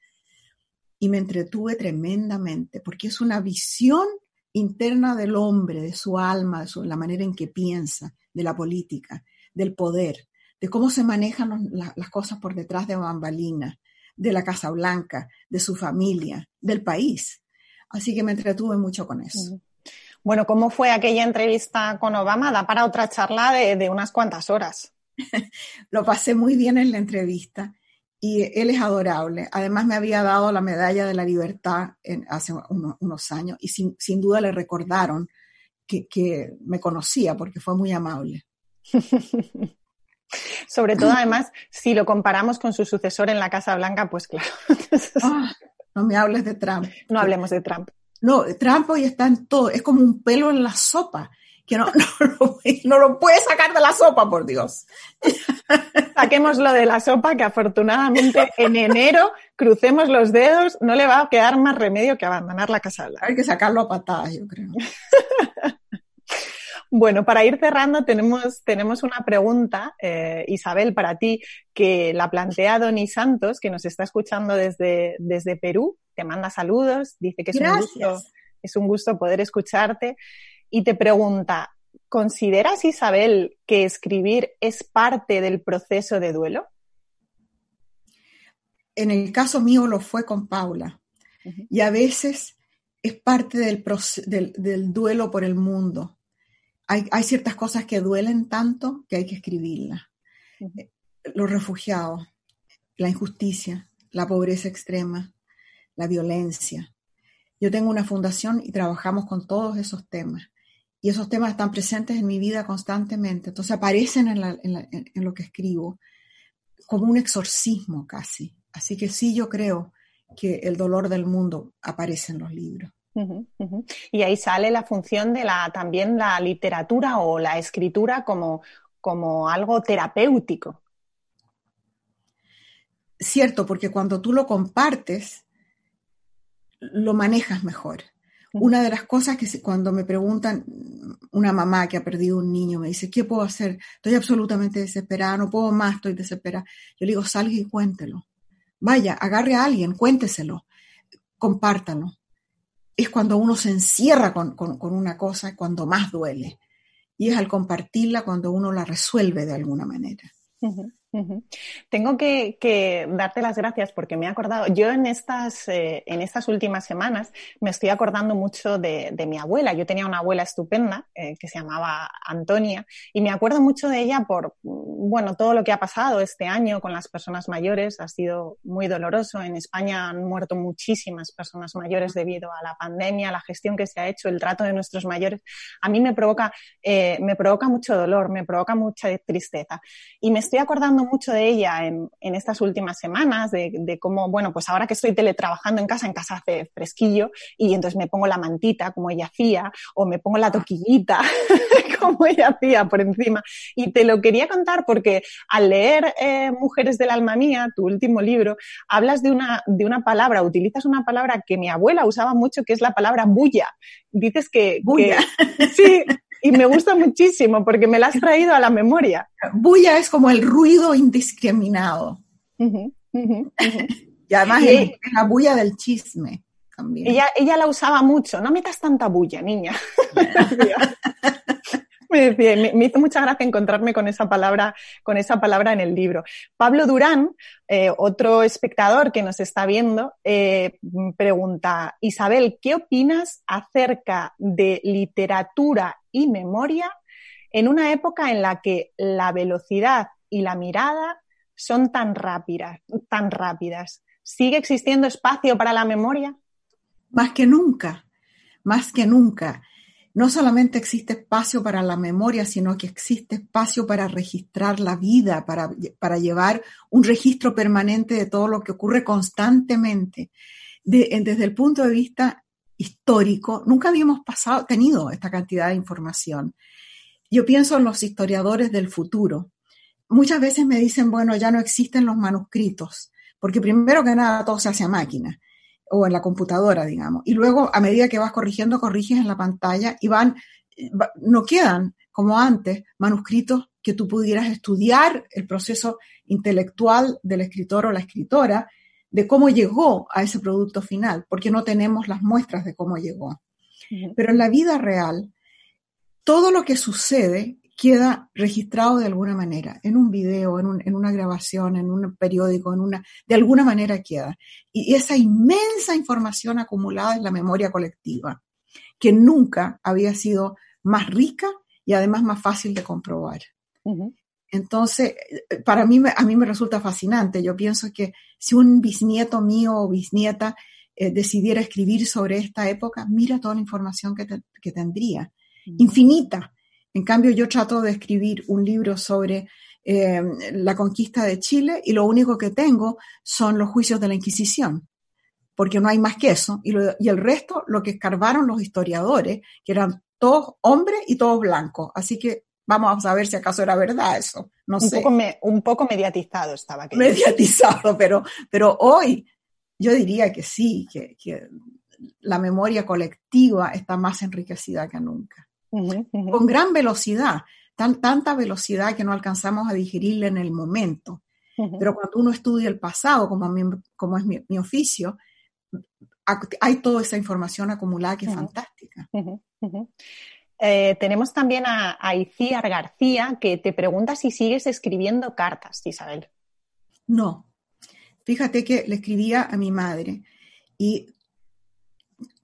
Y me entretuve tremendamente, porque es una visión interna del hombre, de su alma, de la manera en que piensa, de la política, del poder de cómo se manejan las cosas por detrás de bambalinas, de la Casa Blanca, de su familia, del país. Así que me entretuve mucho con eso. Bueno, ¿cómo fue aquella entrevista con Obama? Da para otra charla de, unas cuantas horas. <laughs> Lo pasé muy bien en la entrevista y él es adorable. Además me había dado la medalla de la libertad hace unos años y sin, duda le recordaron que, que me conocía porque fue muy amable. <laughs> Sobre todo, además, si lo comparamos con su sucesor en la Casa Blanca, pues claro. Ah, no me hables de Trump. No hablemos de Trump. No, Trump hoy está en todo, es como un pelo en la sopa, que no, <laughs> no, lo puede sacar de la sopa, por Dios. Saquémoslo de la sopa, que afortunadamente en enero, crucemos los dedos, no le va a quedar más remedio que abandonar la Casa Blanca. Hay que sacarlo a patadas, yo creo. <laughs> Bueno, para ir cerrando, tenemos, tenemos una pregunta, eh, Isabel, para ti, que la plantea Doni Santos, que nos está escuchando desde, desde Perú. Te manda saludos, dice que es un, gusto, es un gusto poder escucharte y te pregunta, ¿consideras, Isabel, que escribir es parte del proceso de duelo? En el caso mío lo fue con Paula. Y a veces es parte del, del, del duelo por el mundo hay, ciertas cosas que duelen tanto que hay que escribirlas. Los refugiados, la injusticia, la pobreza extrema, la violencia. Yo tengo una fundación y trabajamos con todos esos temas. Y esos temas están presentes en mi vida constantemente. Entonces aparecen en, lo que escribo como un exorcismo casi. Así que sí, yo creo que el dolor del mundo aparece en los libros. Y ahí sale la función de la, también la literatura o la escritura como, como algo terapéutico. Cierto, porque cuando tú lo compartes, lo manejas mejor. Una de las cosas que cuando me preguntan una mamá que ha perdido un niño, me dice, ¿qué puedo hacer? Estoy absolutamente desesperada, no puedo más, estoy desesperada. Yo le digo, salga y cuéntelo. Vaya, agarre a alguien, cuénteselo, compártalo es cuando uno se encierra con, una cosa cuando más duele. Y es al compartirla cuando uno la resuelve de alguna manera. Tengo que, darte las gracias porque me he acordado, yo en estas, eh, en estas últimas semanas me estoy acordando mucho de, mi abuela. Yo tenía una abuela estupenda eh, que se llamaba Antonia y me acuerdo mucho de ella por, bueno, todo lo que ha pasado este año con las personas mayores. Ha sido muy doloroso. En España han muerto muchísimas personas mayores debido a la pandemia, la gestión que se ha hecho, el trato de nuestros mayores. A mí me provoca, eh, me provoca mucho dolor, me provoca mucha tristeza. Y me estoy acordando mucho de ella en, estas últimas semanas, de, cómo, bueno, pues ahora que estoy teletrabajando en casa, en casa hace fresquillo, y entonces me pongo la mantita como ella hacía, o me pongo la toquillita <laughs> como ella hacía por encima. Y te lo quería contar porque al leer eh, Mujeres del Alma Mía, tu último libro, hablas de una, de una palabra, utilizas una palabra que mi abuela usaba mucho, que es la palabra bulla. Dices que... Bulla. sí, y me gusta muchísimo porque me la has traído a la memoria. Bulla es como el ruido indiscriminado. y además es la bulla del chisme también. Ella, ella la usaba mucho. No metas tanta bulla, niña. <laughs> me, hizo mucha gracia encontrarme con esa palabra, con esa palabra en el libro. Pablo Durán, eh, otro espectador que nos está viendo, eh, pregunta, Isabel, ¿qué opinas acerca de literatura y memoria en una época en la que la velocidad y la mirada son tan rápidas, tan rápidas? ¿Sigue existiendo espacio para la memoria? Más que nunca, más que nunca no solamente existe espacio para la memoria, sino que existe espacio para registrar la vida, para, para llevar un registro permanente de todo lo que ocurre constantemente. desde el punto de vista histórico, nunca habíamos pasado, tenido esta cantidad de información. Yo pienso en los historiadores del futuro. Muchas veces me dicen, bueno, ya no existen los manuscritos, porque primero que nada todo se hace a máquina o en la computadora, digamos. Y luego, a medida que vas corrigiendo, corriges en la pantalla y van, no quedan, como antes, manuscritos que tú pudieras estudiar el proceso intelectual del escritor o la escritora, de cómo llegó a ese producto final, porque no tenemos las muestras de cómo llegó. Pero en la vida real, todo lo que sucede queda registrado de alguna manera, en un video, en, una grabación, en un periódico, en una, de alguna manera queda. Y esa inmensa información acumulada en la memoria colectiva, que nunca había sido más rica y además más fácil de comprobar. Entonces, para mí, a mí me resulta fascinante. Yo pienso que si un bisnieto mío o bisnieta eh, decidiera escribir sobre esta época, mira toda la información que, que tendría. Infinita, en cambio, yo trato de escribir un libro sobre eh, la conquista de Chile y lo único que tengo son los juicios de la Inquisición, porque no hay más que eso. Y, el resto, lo que escarbaron los historiadores, que eran todos hombres y todos blancos. Así que vamos a ver si acaso era verdad eso. No un sé. Poco un poco mediatizado estaba. Mediatizado, <laughs> pero, pero hoy yo diría que sí, que, que la memoria colectiva está más enriquecida que nunca con gran velocidad, tan, tanta velocidad que no alcanzamos a digerirla en el momento. Pero cuando uno estudia el pasado, como, como es mi, oficio, hay toda esa información acumulada que es fantástica. Eh, tenemos también a, a Iciar García que te pregunta si sigues escribiendo cartas, Isabel. No. Fíjate que le escribía a mi madre y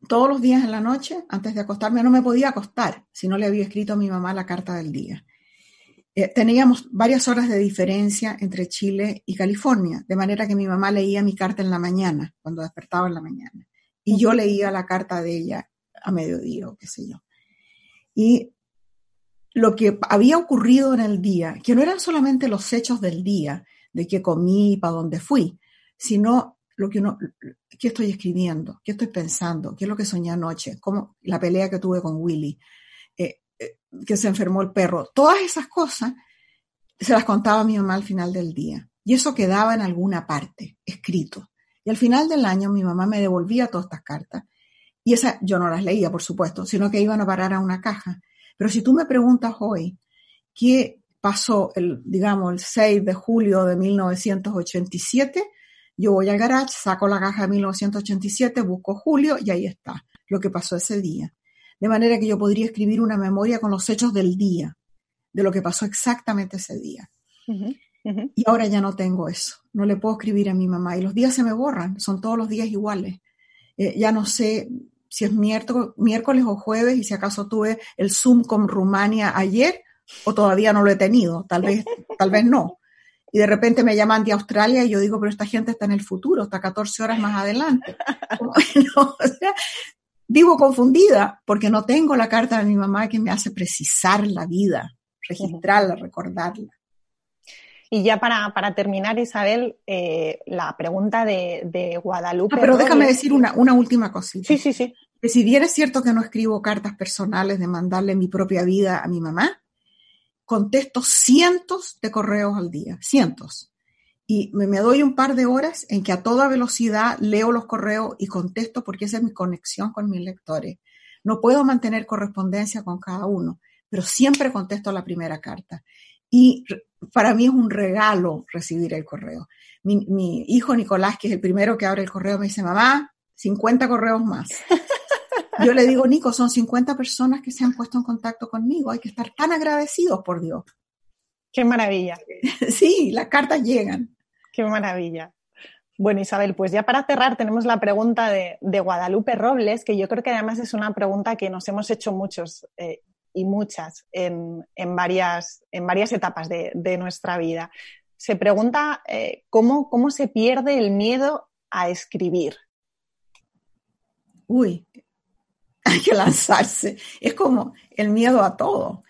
todos los días en la noche, antes de acostarme, no me podía acostar si no le había escrito a mi mamá la carta del día. Eh, teníamos varias horas de diferencia entre Chile y California, de manera que mi mamá leía mi carta en la mañana, cuando despertaba en la mañana, y yo leía la carta de ella a mediodía o qué sé yo. Y lo que había ocurrido en el día, que no eran solamente los hechos del día, de qué comí y para dónde fui, sino lo que uno, qué estoy escribiendo, qué estoy pensando, qué es lo que soñé anoche, cómo la pelea que tuve con Willy, eh, eh, que se enfermó el perro, todas esas cosas se las contaba a mi mamá al final del día. Y eso quedaba en alguna parte, escrito. Y al final del año mi mamá me devolvía todas estas cartas. Y esas yo no las leía, por supuesto, sino que iban a parar a una caja. Pero si tú me preguntas hoy, ¿qué pasó el, digamos, el 6 de julio de 1987? Yo voy al garage, saco la caja de 1987, busco Julio y ahí está lo que pasó ese día. De manera que yo podría escribir una memoria con los hechos del día, de lo que pasó exactamente ese día. Y ahora ya no tengo eso. No le puedo escribir a mi mamá. Y los días se me borran. Son todos los días iguales. Eh, ya no sé si es miércoles, o jueves y si acaso tuve el Zoom con Rumania ayer o todavía no lo he tenido. Tal vez, tal vez no. Y de repente me llaman de Australia y yo digo, pero esta gente está en el futuro, está 14 horas más adelante. <laughs> <laughs> vivo confundida porque no tengo la carta de mi mamá que me hace precisar la vida, registrarla, recordarla. Y ya para, terminar, Isabel, eh, la pregunta de, Guadalupe. Ah, pero déjame decir una, una última cosita. Sí, sí, sí. Que si bien es cierto que no escribo cartas personales de mandarle mi propia vida a mi mamá, contesto cientos de correos al día, cientos. Y me, doy un par de horas en que a toda velocidad leo los correos y contesto porque esa es mi conexión con mis lectores. No puedo mantener correspondencia con cada uno, pero siempre contesto la primera carta. Y para mí es un regalo recibir el correo. Mi, hijo Nicolás, que es el primero que abre el correo, me dice, mamá, 50 correos más. <laughs> Yo le digo, Nico, son 50 personas que se han puesto en contacto conmigo. Hay que estar tan agradecidos por Dios. Qué maravilla. <laughs> Sí, las cartas llegan. Qué maravilla. Bueno, Isabel, pues ya para cerrar tenemos la pregunta de, Guadalupe Robles, que yo creo que además es una pregunta que nos hemos hecho muchos eh, y muchas en, varias, en varias etapas de, nuestra vida. Se pregunta eh, ¿cómo, cómo se pierde el miedo a escribir. Uy, hay que lanzarse. Es como el miedo a todo.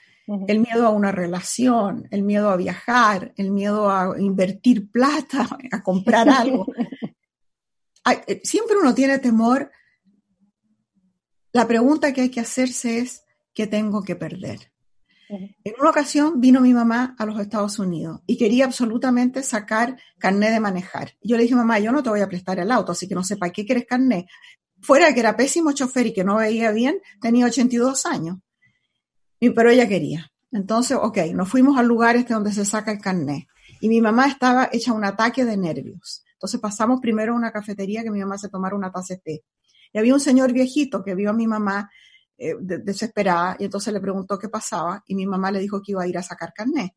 El miedo a una relación, el miedo a viajar, el miedo a invertir plata, a comprar algo. <laughs> Eh, siempre uno tiene temor. La pregunta que hay que hacerse es, ¿qué tengo que perder? En una ocasión vino mi mamá a los Estados Unidos y quería absolutamente sacar carné de manejar. Yo le dije, mamá, yo no te voy a prestar el auto, así que no sé para qué quieres carné. Fuera que era pésimo chofer y que no veía bien, tenía 82 años. pero ella quería. Entonces, ok, nos fuimos al lugar este donde se saca el carné. Y mi mamá estaba hecha un ataque de nervios. Entonces pasamos primero a una cafetería que mi mamá se tomara una taza de té. Y había un señor viejito que vio a mi mamá eh, desesperada y entonces le preguntó qué pasaba y mi mamá le dijo que iba a ir a sacar carné.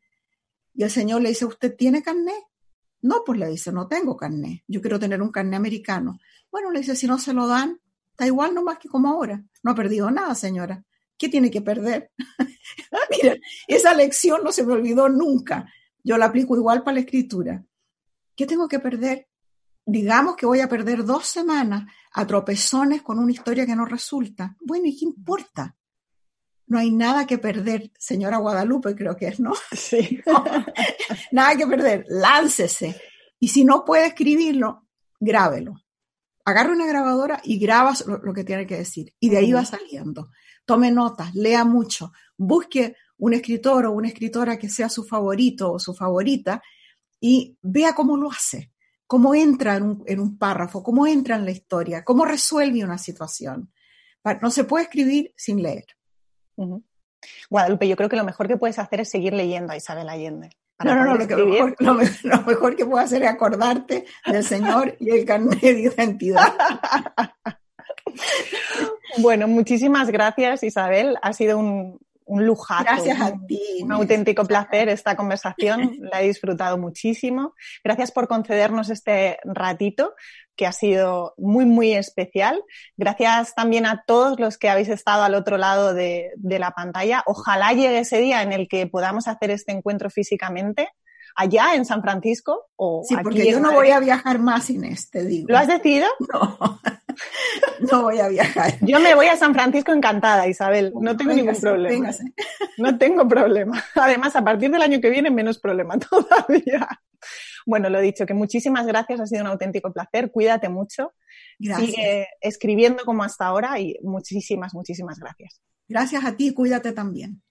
Y el señor le dice, ¿usted tiene carné? No, pues le dice, no tengo carné. Yo quiero tener un carné americano. Bueno, le dice, si no se lo dan, está igual nomás que como ahora. No ha perdido nada, señora. ¿Qué tiene que perder? <laughs> Mira, esa lección no se me olvidó nunca. Yo la aplico igual para la escritura. ¿Qué tengo que perder? digamos que voy a perder dos semanas a tropezones con una historia que no resulta. Bueno, ¿y qué importa? No hay nada que perder, señora Guadalupe, creo que es, ¿no? <laughs> Sí. <laughs> nada que perder, láncese. Y si no puede escribirlo, grábelo. Agarre una grabadora y graba lo, que tiene que decir. Y de ahí va saliendo. Tome notas, lea mucho, busque un escritor o una escritora que sea su favorito o su favorita y vea cómo lo hace cómo entra en un, párrafo, cómo entra en la historia, cómo resuelve una situación. No se puede escribir sin leer. Guadalupe, yo creo que lo mejor que puedes hacer es seguir leyendo a Isabel Allende. No, no, no, lo, mejor, <laughs> lo, mejor, que puedo hacer es acordarte del Señor y el carnet de identidad. <laughs> bueno, muchísimas gracias, Isabel. Ha sido un, un lujazo. Gracias a ti. Un auténtico placer esta conversación, la he disfrutado muchísimo. Gracias por concedernos este ratito que ha sido muy, muy especial. Gracias también a todos los que habéis estado al otro lado de, de la pantalla. Ojalá llegue ese día en el que podamos hacer este encuentro físicamente allá en San Francisco o Sí, porque yo no voy a viajar más sin este, digo. ¿Lo has decidido? <laughs> No, <laughs> no voy a viajar. Yo me voy a San Francisco encantada, Isabel. No tengo ningún problema. No tengo problema. Además, a partir del año que viene, menos problema <laughs> todavía. Bueno, lo dicho, que muchísimas gracias, ha sido un auténtico placer. Cuídate mucho. Gracias. Sigue escribiendo como hasta ahora y muchísimas, muchísimas gracias. Gracias a ti, cuídate también.